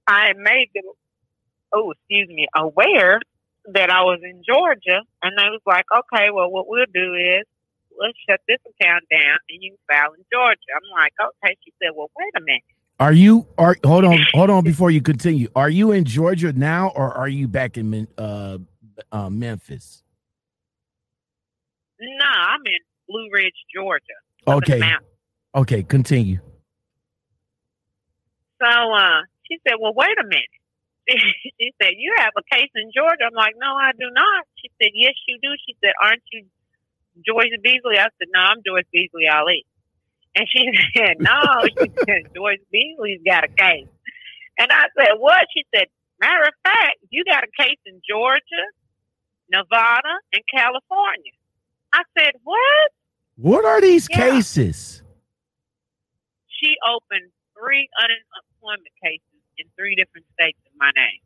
I made them, oh, excuse me, aware that I was in Georgia. And they was like, okay, well, what we'll do is we'll shut this account down and you file in Georgia. I'm like, okay. She said, well, wait a minute. Are you are hold on hold on before you continue? Are you in Georgia now or are you back in uh, uh Memphis? No, I'm in Blue Ridge, Georgia. Okay. Okay, continue. So uh, she said, well, wait a minute. [laughs] she said, you have a case in Georgia. I'm like, no, I do not. She said, yes, you do. She said, aren't you Joyce Beasley? I said, no, I'm Joyce Beasley Ali. And she [laughs] said, no. She said, Joyce Beasley's got a case. And I said, what? She said, matter of fact, you got a case in Georgia, Nevada, and California. I said, what? What are these Yeah. cases? She opened three unemployment cases in three different states in my name.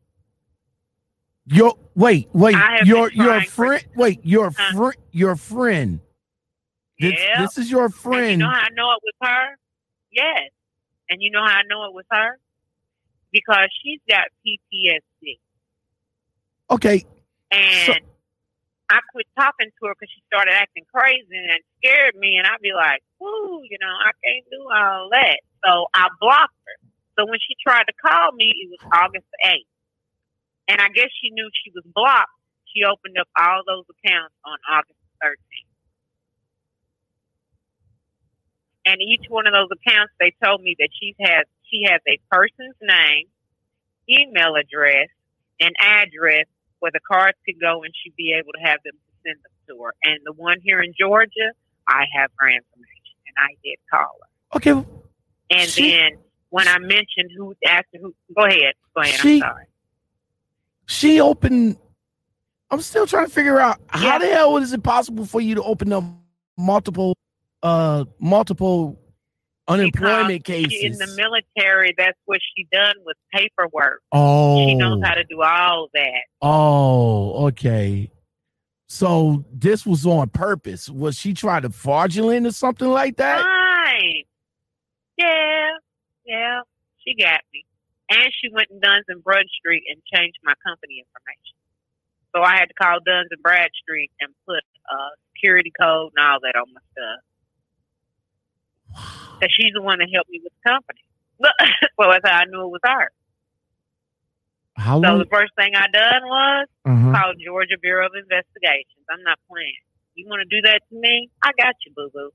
Your wait, wait, your your friend wait, your Huh? friend your friend. This, this is your And you friend. know how I know it was her? Yes. And you know how I know it was her? Because she's got PTSD. okay, And So- I quit talking to her because she started acting crazy and scared me. And I'd be like, "Ooh, you know, I can't do all that." So I blocked her. So when she tried to call me, it was August 8th. And I guess she knew she was blocked. She opened up all those accounts on August 13th. And each one of those accounts, they told me that she has she has a person's name, email address, and address where the cards could go, and she'd be able to have them to send them to her. And the one here in Georgia, I have her information, and I did call her. okay. And She- then when I mentioned who asked who, go ahead, go ahead. She- I'm sorry. She opened. I'm still trying to figure out how Yeah. the hell is it possible for you to open up multiple, uh, multiple unemployment cases? in the military. That's what she done with paperwork. oh, She knows how to do all that. oh, okay. So this was on purpose. Was she trying to fraudulent or something like that? Right. Yeah. Yeah. She got me. And she went in Duns and Bradstreet and changed my company information. So I had to call Duns and Bradstreet and put uh security code and all that on my stuff. Because she's the one that helped me with the company. [laughs] well, that's how I knew it was her. How So long? the first thing I done was uh-huh. call Georgia Bureau of Investigations. I'm not playing. You want to do that to me? I got you, boo boo.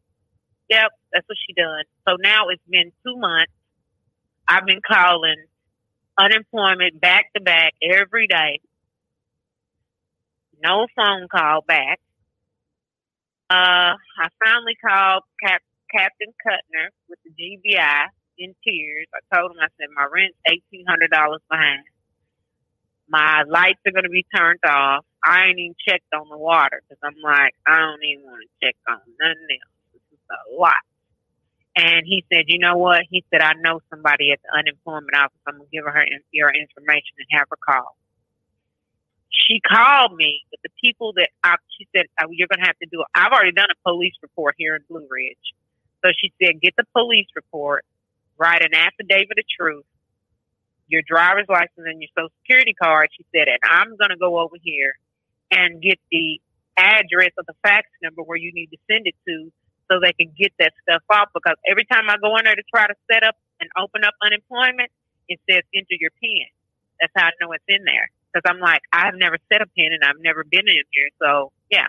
Yep, that's what she done. So now it's been two months. I've been calling unemployment back to back every day. No phone call back. Uh, I finally called Cap- Captain Cutner with the GBI in tears. I told him, I said, my rent's $1,800 behind. My lights are going to be turned off. I ain't even checked on the water because I'm like, I don't even want to check on nothing else. This is a lot. And he said, you know what? He said, I know somebody at the unemployment office. I'm going to give her your information and have her call. She called me, but the people that I, she said, oh, you're going to have to do it. I've already done a police report here in Blue Ridge. So she said, get the police report, write an affidavit of truth, your driver's license and your social security card. She said, and I'm going to go over here and get the address of the fax number where you need to send it to so they can get that stuff off. Because every time I go in there to try to set up and open up unemployment, it says enter your PIN. That's how I know it's in there. Because I'm like, I've never set a PIN and I've never been in here. So yeah,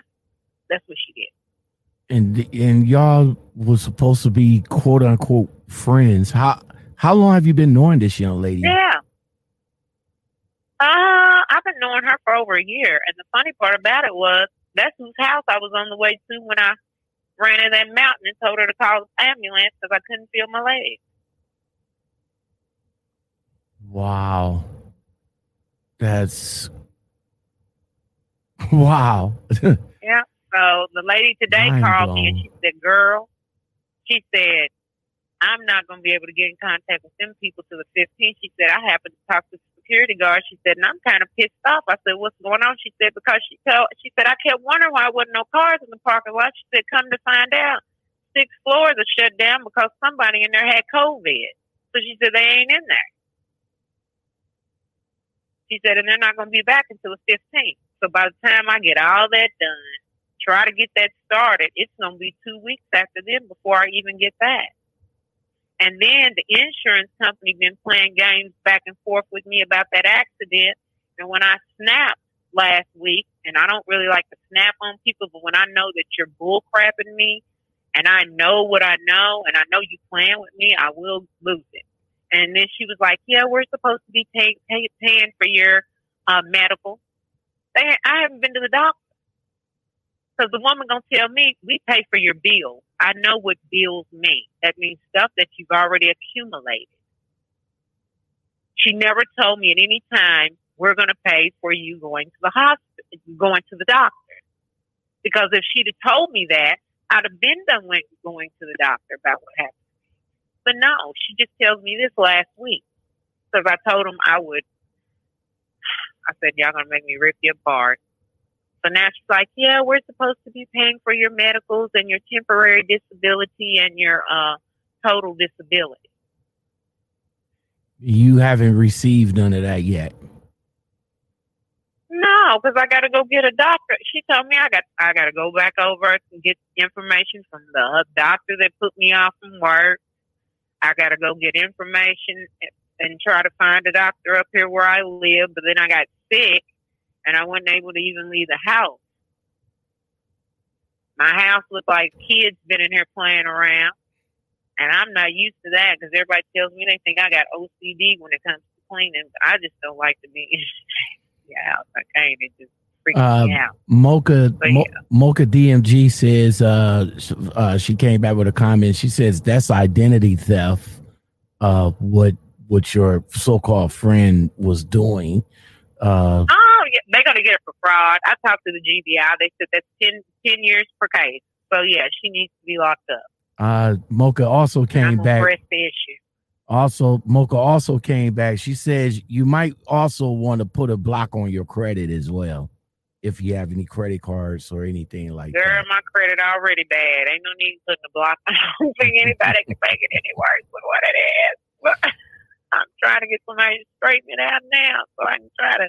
that's what she did. And and y'all was supposed to be quote unquote friends. How how long have you been knowing this young lady? Yeah. Uh, I've been knowing her for over a year. And the funny part about it was that's whose house I was on the way to when I ran in that mountain and told her to call the ambulance because I couldn't feel my legs. Wow. That's [laughs] wow. yeah. So the lady today Mind called blown. me and she said, Girl, she said, I'm not going to be able to get in contact with them people till the 15th. She said, I happened to talk to the security guard. She said, and I'm kind of pissed off. I said, what's going on? She said, because she told, she said, I kept wondering why there wasn't no cars in the parking lot. She said, come to find out, six floors are shut down because somebody in there had COVID. So she said, they ain't in there. She said, and they're not going to be back until the 15th. So by the time I get all that done, try to get that started, it's going to be two weeks after then before I even get back. And then the insurance company been playing games back and forth with me about that accident. And when I snapped last week, and I don't really like to snap on people, but when I know that you're bull crapping me and I know what I know and I know you playing with me, I will lose it. And then she was like, yeah, we're supposed to be pay, pay, paying for your uh, medical. They, I haven't been to the doctor. Because the woman gonna tell me we pay for your bills. I know what bills mean. That means stuff that you've already accumulated. She never told me at any time we're gonna pay for you going to the hospital, going to the doctor. Because if she'd have told me that, I'd have been done went going to the doctor about what happened. But no, she just tells me this last week because I told him I would. [sighs] I said, "Y'all gonna make me rip you apart." So now she's like, yeah, we're supposed to be paying for your medicals and your temporary disability and your uh, total disability. You haven't received none of that yet. No, because I got to go get a doctor. She told me I got I got to go back over and get information from the doctor that put me off from work. I got to go get information and try to find a doctor up here where I live. But then I got sick and I wasn't able to even leave the house. My house looked like kids been in here playing around, and I'm not used to that because everybody tells me they think I got OCD when it comes to cleaning. I just don't like to be in [laughs] the house. I can't. It just uh. Mocha Mo- Mocha DMG says uh, uh, she came back with a comment. She says that's identity theft. Uh, what what your so called friend was doing. Uh, oh, going to get it for fraud. I talked to the GBI. They said that's 10, 10 years per case. So yeah, she needs to be locked up. Uh, Mocha also came back. Press the issue. Also, Mocha also came back. She says you might also want to put a block on your credit as well, if you have any credit cards or anything like Girl, that. Girl, my credit already bad. Ain't no need putting a block. [laughs] I don't think anybody can make it any worse with what it is. But [laughs] I'm trying to get somebody to straighten it out now so I can try to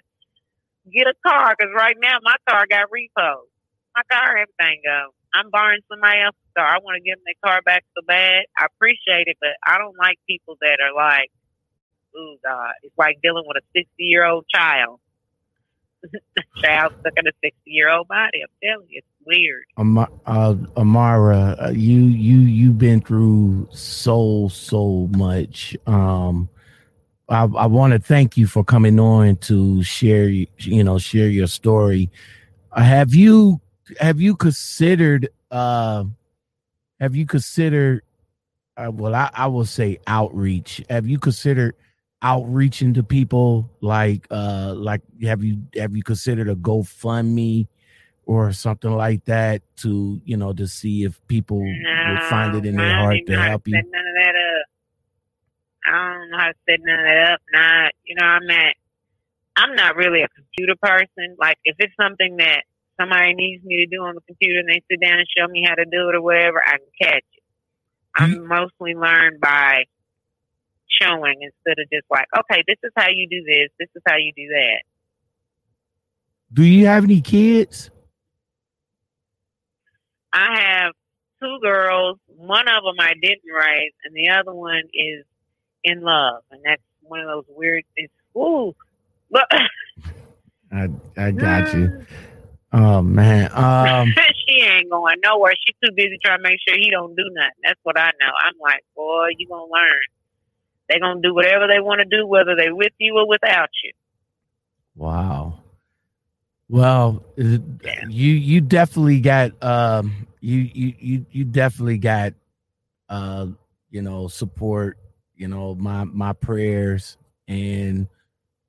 get a car because right now my car got repo. My car, everything go. I'm borrowing somebody else's car. I want to give them their car back so bad. I appreciate it, but I don't like people that are like, "Oh God," it's like dealing with a 60 year old child. [laughs] child stuck in a 60 year old body. I'm telling you, it's weird. Uh, Amara, uh, you you you've been through so so much. Um, I, I want to thank you for coming on to share, you know, share your story. Uh, have you have you considered uh have you considered uh, well I, I will say outreach have you considered outreaching to people like uh like have you have you considered a gofundme or something like that to you know to see if people no, will find it in their heart to help you? None of that up. I don't know how to set none of that up. Not you know I'm at. I'm not really a computer person. Like if it's something that somebody needs me to do on the computer and they sit down and show me how to do it or whatever, I can catch it. I'm mm-hmm. mostly learned by showing instead of just like, okay, this is how you do this, this is how you do that. Do you have any kids? I have two girls. One of them I didn't raise, and the other one is in love, and that's one of those weird. It's ooh, look. [laughs] I I got you. Oh man, um, [laughs] she ain't going nowhere. She's too busy trying to make sure he don't do nothing. That's what I know. I'm like, boy, you gonna learn. They gonna do whatever they want to do, whether they with you or without you. Wow. Well, yeah. you you definitely got um you you you you definitely got uh you know support you know my my prayers and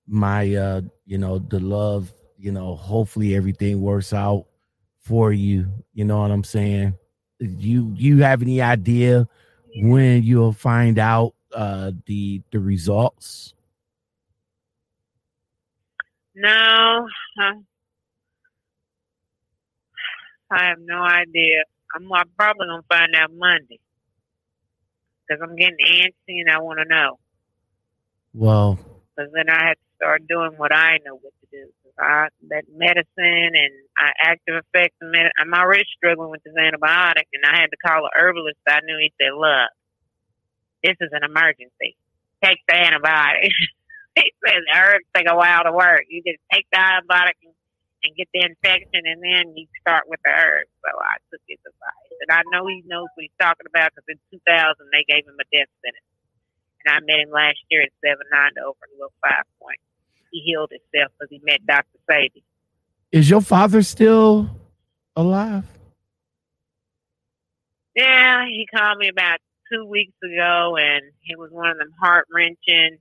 my uh you know the love you know, hopefully everything works out for you. You know what I'm saying? You you have any idea when you'll find out uh the the results? No, I have no idea. I'm, I'm probably gonna find out Monday because I'm getting antsy and I want to know. Well, because then I have to start doing what I know what to do. I, that medicine and I, active effects. And med- I'm already struggling with this antibiotic, and I had to call a herbalist. I knew he said, "Look, this is an emergency. Take the antibiotic." [laughs] he said herbs take a while to work. You just take the antibiotic and, and get the infection, and then you start with the herbs. So I took his advice, and I know he knows what he's talking about because in 2000 they gave him a death sentence, and I met him last year at seven nine to over a little five point he healed himself because he met Dr. Sebi. Is your father still alive? Yeah, he called me about two weeks ago, and it was one of them heart wrenching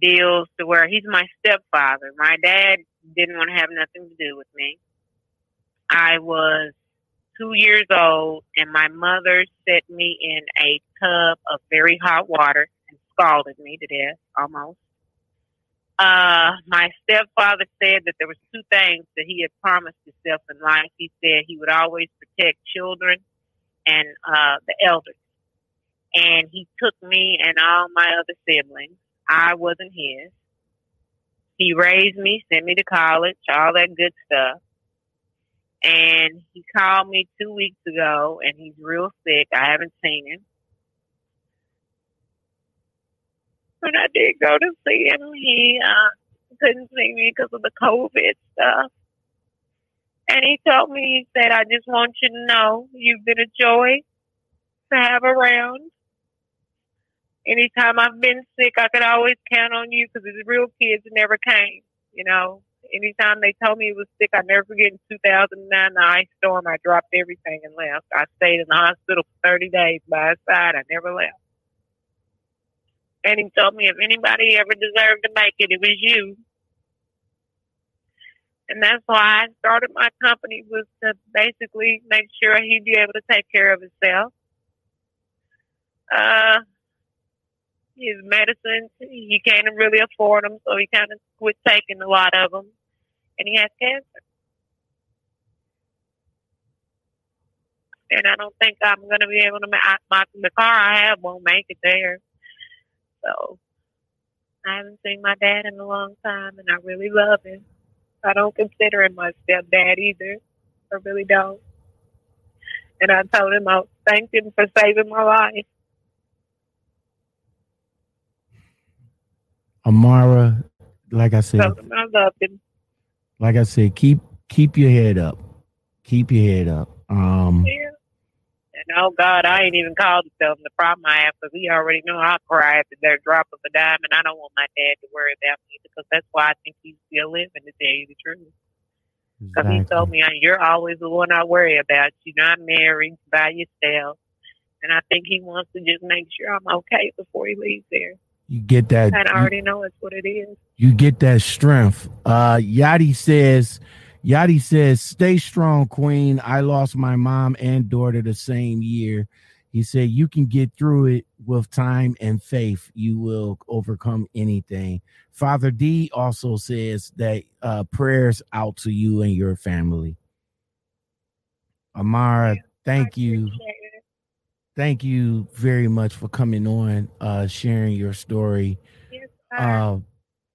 deals to where he's my stepfather. My dad didn't want to have nothing to do with me. I was two years old, and my mother set me in a tub of very hot water and scalded me to death almost. Uh, my stepfather said that there was two things that he had promised himself in life. He said he would always protect children and uh, the elders. And he took me and all my other siblings. I wasn't his. He raised me, sent me to college, all that good stuff. And he called me two weeks ago, and he's real sick. I haven't seen him. when I did go to see him, he uh, couldn't see me because of the COVID stuff. And he told me, he said, I just want you to know you've been a joy to have around. Anytime I've been sick, I could always count on you because his real kids never came. You know, anytime they told me he was sick, I never forget in 2009, the ice storm, I dropped everything and left. I stayed in the hospital for 30 days by his side. I never left. And he told me if anybody ever deserved to make it, it was you. And that's why I started my company was to basically make sure he'd be able to take care of himself. Uh, his medicines, he can't really afford them, so he kind of quit taking a lot of them. And he has cancer. And I don't think I'm to be able to make my, the car I have won't make it there. So I haven't seen my dad in a long time, and I really love him. I don't consider him my stepdad either. I really don't. And I told him oh, I thanked him for saving my life. Amara, like I said, I love him. Like I said, keep keep your head up. Keep your head up. Um, yeah. And oh God, I ain't even called to tell him the problem I have because he already know I'll cry at the drop of a dime, and I don't want my dad to worry about me because that's why I think he's still living to tell you the truth. Because exactly. he told me, "You're always the one I worry about. You're not married by yourself." And I think he wants to just make sure I'm okay before he leaves there. You get that. I already you, know it's what it is. You get that strength. Uh, Yadi says Yadi says, "Stay strong, Queen. I lost my mom and daughter the same year." He said, "You can get through it with time and faith. You will overcome anything." Father D also says that uh, prayers out to you and your family. Amara, thank you. Thank you very much for coming on, uh, sharing your story. Yes, Uh,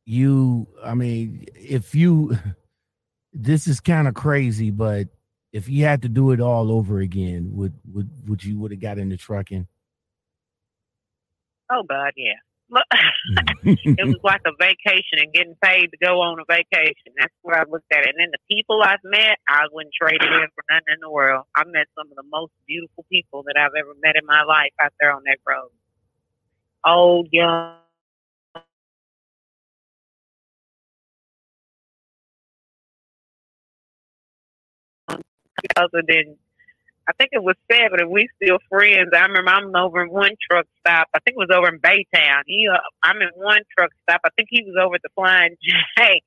you, I mean, if you, [laughs] this is kind of crazy, but if you had to do it all over again, would would would you would have got into trucking? oh God, yeah. It was like a vacation and getting paid to go on a vacation. That's where I looked at it. And then the people I've met, I wouldn't trade it in for nothing in the world. I met some of the most beautiful people that I've ever met in my life out there on that road. Old, young. Other than, I think it was seven, and we still friends. I remember I'm over in one truck stop. I think it was over in Baytown. He, uh, I'm in one truck stop. I think he was over at the Flying [laughs] J.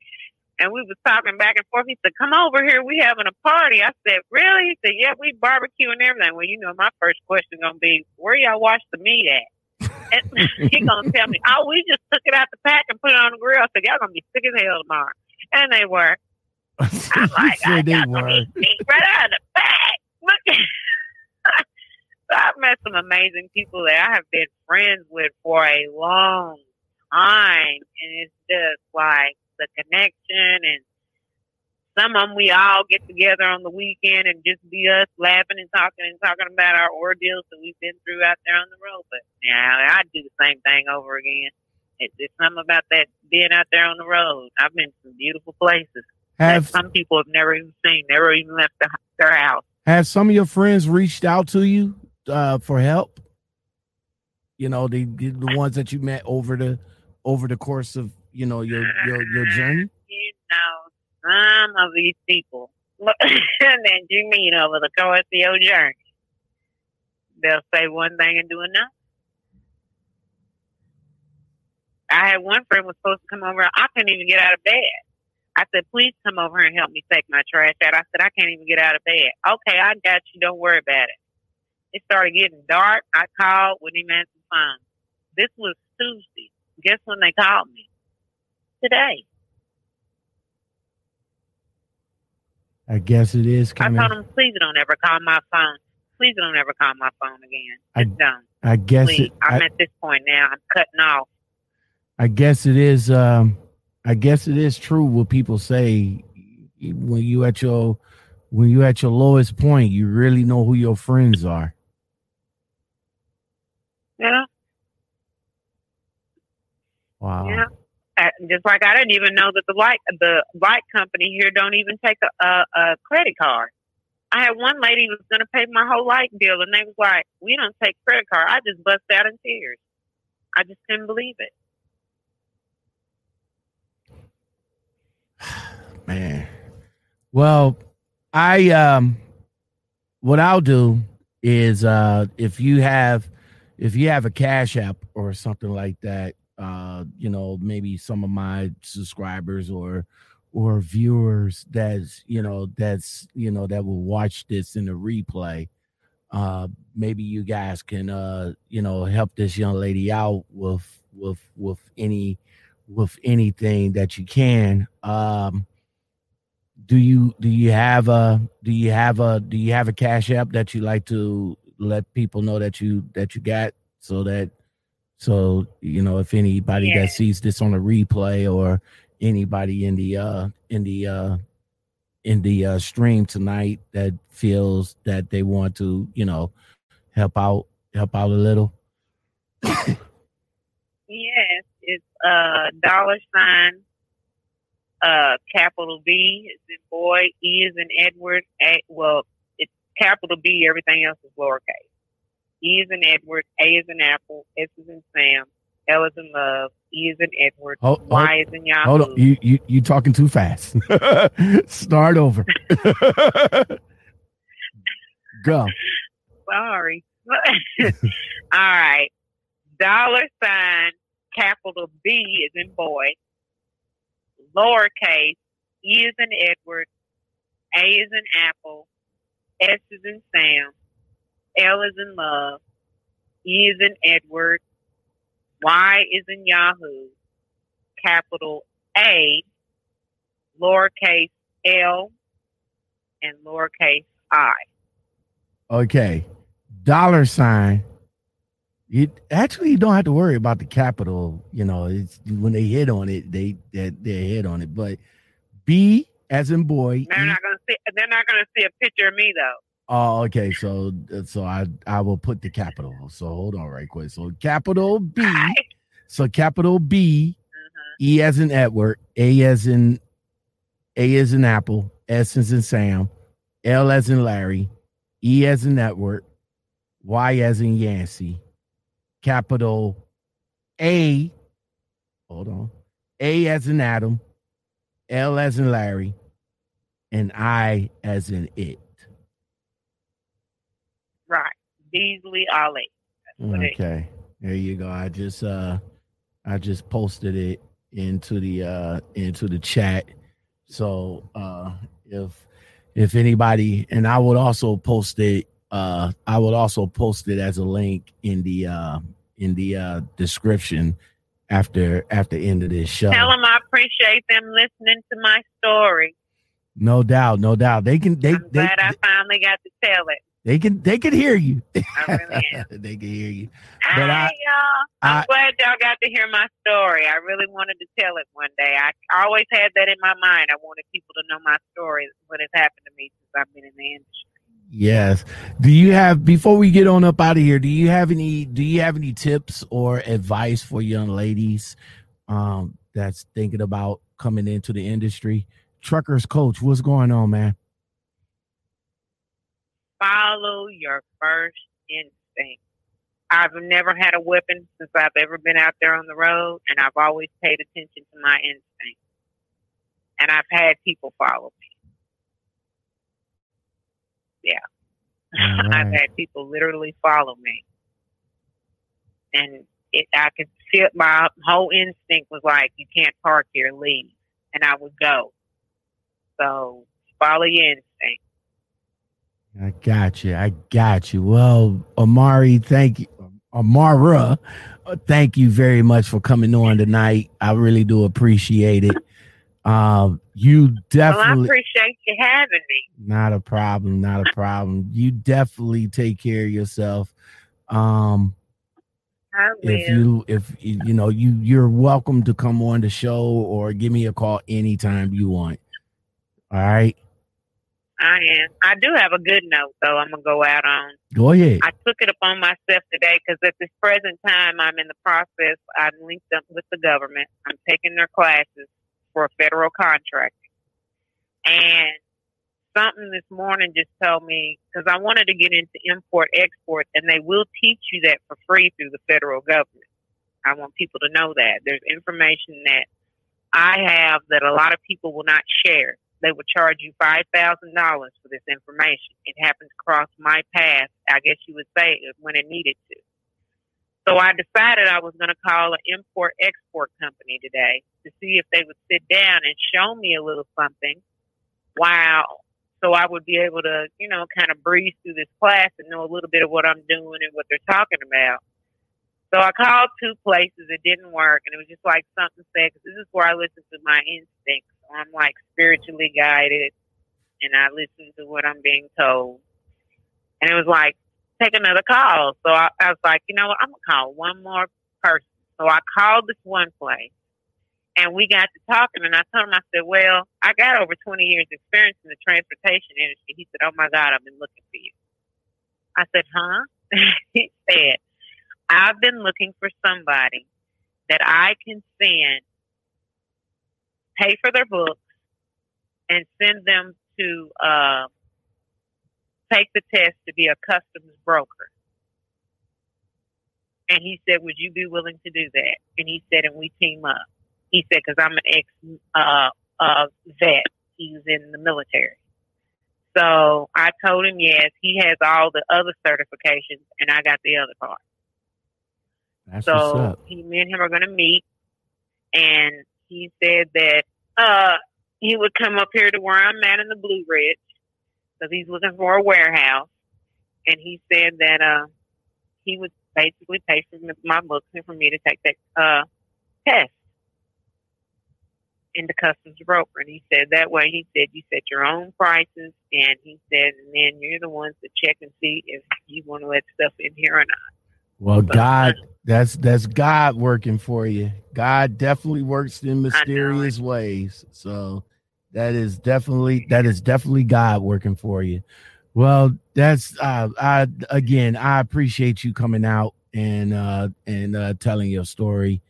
And we was talking back and forth. He said, "Come over here. We having a party." I said, "Really?" He said, "Yeah, we barbecue and everything." Well, you know, my first question gonna be, "Where y'all wash the meat at?" And [laughs] he gonna tell me, "Oh, we just took it out the pack and put it on the grill." I said, "Y'all gonna be sick as hell tomorrow." And they were. [laughs] I'm like, I said they got were. meat right out of the bag. Look. [laughs] I've met some amazing people that I have been friends with for a long time, and it's just like the connection and. Some of them we all get together on the weekend and just be us laughing and talking and talking about our ordeals that we've been through out there on the road. But yeah, I'd do the same thing over again. It's, it's something about that being out there on the road. I've been to some beautiful places that some people have never even seen, never even left the, their house. Have some of your friends reached out to you uh, for help? You know, the the ones that you met over the over the course of you know your your your journey. You know, some of these people [laughs] that you meet over the course of your journey, they'll say one thing and do another. I had one friend was supposed to come over. I couldn't even get out of bed. I said, please come over here and help me take my trash out. I said, I can't even get out of bed. Okay, I got you. Don't worry about it. It started getting dark. I called when he answered the phone. This was Tuesday. Guess when they called me? Today. I guess it is coming. I told him, please don't ever call my phone. Please don't ever call my phone again. I- Just don't. I guess Please. it. I'm I, at this point now. I'm cutting off. I guess it is. Um, I guess it is true what people say. When you at your when you at your lowest point, you really know who your friends are. Yeah. Wow. Yeah. Uh, just like I didn't even know that the light the light company here don't even take a, a, a credit card. I had one lady who was going to pay my whole light bill, and they was like, "We don't take credit card." I just bust out in tears. I just couldn't believe it. Man. Well, I um what I'll do is uh if you have if you have a cash app or something like that, uh, you know, maybe some of my subscribers or or viewers that's you know that's you know that will watch this in the replay uh maybe you guys can uh you know help this young lady out with with with any with anything that you can. Um do you do you have a do you have a do you have a cash app that you like to let people know that you that you got so that so you know if anybody Yeah. that sees this on a replay or anybody in the uh in the uh in the uh stream tonight that feels that they want to you know help out help out a little [coughs] Yes, it's uh dollar sign uh capital B is in boy, E is in Edward, A well, it's capital B, everything else is lowercase. E is in Edward, A is in Apple, S is in Sam, L is in love, E is in Edward, Hold- hold- Y is in Yahoo. hold on you you you talking too fast [laughs] start over [laughs] go Sorry. [laughs] All right. Dollar sign capital B is in boy, lowercase, E is in Edward, A is in Apple, S is in Sam, L is in Love, E is in Edward, Y is in Yahoo, capital A, lowercase L, and lowercase I. Okay. Dollar sign. You actually you don't have to worry about the capital. You know, it's when they hit on it, they they, they hit on it. But B as in boy. They're E- not gonna see. They're not gonna see a picture of me though. Oh, okay. So so I I will put the capital. So hold on right quick. So capital B. [laughs] So capital B, Mhm. E as in Edward, A as in A as in Apple, S as in Sam, L as in Larry, E as in Edward, Y as in Yancey, capital A. Hold on. A as in Adam, L as in Larry, and I as in it. Right, Beasley Ali. That's what it is. Okay. There you go. I just uh I just posted it into the uh into the chat. So uh if if anybody and I would also post it uh I will also post it as a link in the uh in the uh description after after the end of this show. Tell them I appreciate them listening to my story. No doubt, no doubt. They can they I'm they, glad I finally got to tell it. they can they can hear you. [laughs] I really am. [laughs] they can hear you. But I- y'all. I'm I- glad y'all got to hear my story. I really wanted to tell it one day. I always had that in my mind. I wanted people to know my story, what has happened to me since I've been in the industry. Yes. Do you have before we get on up out of here, do you have any do you have any tips or advice for young ladies um that's thinking about coming into the industry? Truckers coach, what's going on, man? Follow your first instinct. I've never had a weapon since I've ever been out there on the road, and I've always paid attention to my instinct. And I've had people follow me. All I've had people literally follow me, and it, I could feel my whole instinct was like, "You can't park here, leave," and I would go. So follow your instinct. I got you. I got you. Well, Amari, thank you. Amara, thank you very much for coming on tonight. I really do appreciate it. Um, you definitely. Well, I appreciate you having me. Not a problem. Not a problem. You definitely take care of yourself. Um, if you if you you know you you're welcome to come on the show or give me a call anytime you want. All right, I am. I do have a good note though. I'm gonna go out on. go ahead. I took it upon myself today because at this present time, I'm in the process. I'm linked up with the government. I'm taking their classes for a federal contracting, and something this morning just told me because I wanted to get into import export, and they will teach you that for free through the federal government. I want people to know that there's information that I have that a lot of people will not share. They will charge you five thousand dollars for this information. It happens across my path. I guess you would say when it needed to. So I decided I was going to call an import export company today to see if they would sit down and show me a little something. Wow. So I would be able to, you know, kind of breeze through this class and know a little bit of what I'm doing and what they're talking about. So I called two places. It didn't work. And it was just like something said, 'cause this is where I listen to my instincts. I'm like spiritually guided and I listen to what I'm being told. And it was like, take another call. So I, I was like, you know what? I'm going to call one more person. So I called this one place and we got to talking and I told him, I said, well, I got over 20 years experience in the transportation industry. He said, oh my God, I've been looking for you. I said, huh? [laughs] he said, I've been looking for somebody that I can send, pay for their books, and send them to uh, take the test to be a customs broker. And he said, Would you be willing to do that? And he said, And we team up. He said, Because I'm an ex uh, uh, vet. he's in the military. So I told him yes. He has all the other certifications, and I got the other part. That's So he, me and him are going to meet, and he said that uh, he would come up here to where I'm at in the Blue Ridge because he's looking for a warehouse, and he said that uh, he would basically pay for my books and for me to take that uh, test into customs broker. And he said that way, he said you set your own prices, and he said, and then you're the ones to check and see if you want to let stuff in here or not. Well, God, that's that's God working for you. God definitely works in mysterious ways. So that is definitely that is definitely God working for you. Well, that's uh I again I appreciate you coming out and uh and uh telling your story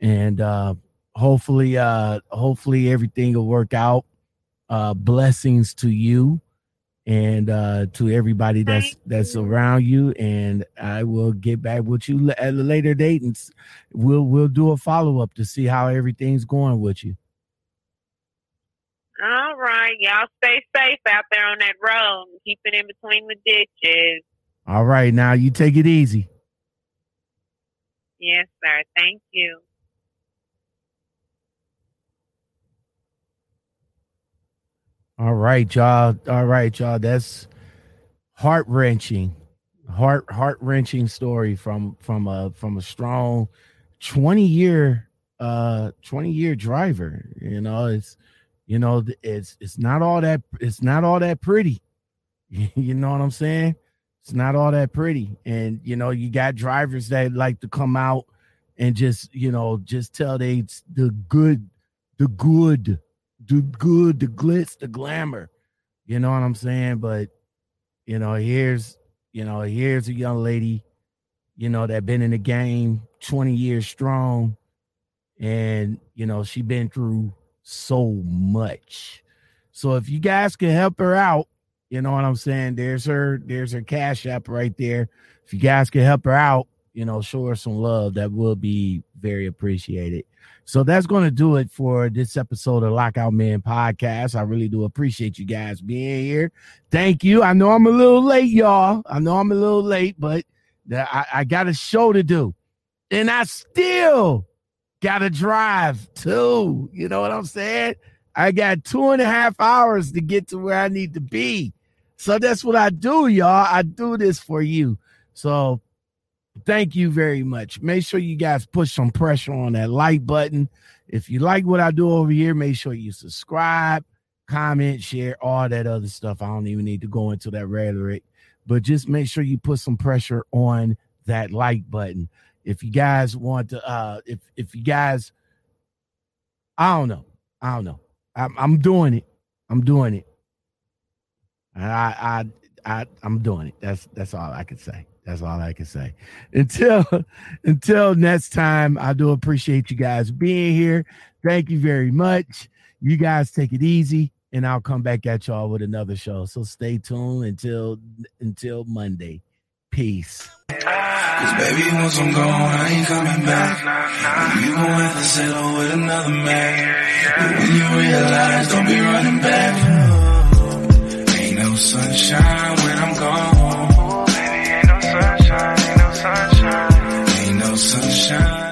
and uh hopefully uh hopefully everything will work out. Uh blessings to you and uh to everybody that's that's around you and I will get back with you at a later date and we'll we'll do a follow up to see how everything's going with you. All right, y'all stay safe out there on that road. Keep it in between the ditches. All right, now you take it easy. Yes, sir. Thank you. All right, y'all. All right, y'all. That's heart wrenching, heart heart wrenching story from from a from a strong twenty year uh twenty year driver. You know, it's you know it's it's not all that it's not all that pretty. [laughs] You know what I'm saying? It's not all that pretty, and you know you got drivers that like to come out and just you know just tell they the good the good the good, the glitz, the glamour. You know what I'm saying? But you know, here's you know, here's a young lady, you know, that been in the game 20 years strong, and you know, she been through so much. So if you guys can help her out, you know what I'm saying? There's her, there's her cash app right there. If you guys can help her out, you know, show her some love. That will be very appreciated. So that's going to do it for this episode of Lockout Man podcast. I really do appreciate you guys being here. Thank you. I know I'm a little late, y'all. I know I'm a little late, but I, I got a show to do. And I still got to drive too. You know what I'm saying? I got two and a half hours to get to where I need to be. So that's what I do, y'all. I do this for you. So Thank you very much. Make sure you guys push some pressure on that like button. If you like what I do over here, make sure you subscribe, comment, share, all that other stuff. I don't even need to go into that rhetoric, but just make sure you put some pressure on that like button. If you guys want to, uh, if if you guys, I don't know, I don't know. I'm, I'm doing it. I'm doing it. I I I I'm doing it. That's that's all I can say. That's all I can say. Until [laughs] until next time, I do appreciate you guys being here. Thank you very much. You guys take it easy, and I'll come back at y'all with another show. So stay tuned until until Monday. Peace. Cause baby, once I'm gone, I ain't coming back. You gon' have to settle with another man. When you realize, don't be running back. Ain't no sunshine when I'm gone. Baby, ain't no sunshine, ain't no sunshine. Ain't no sunshine.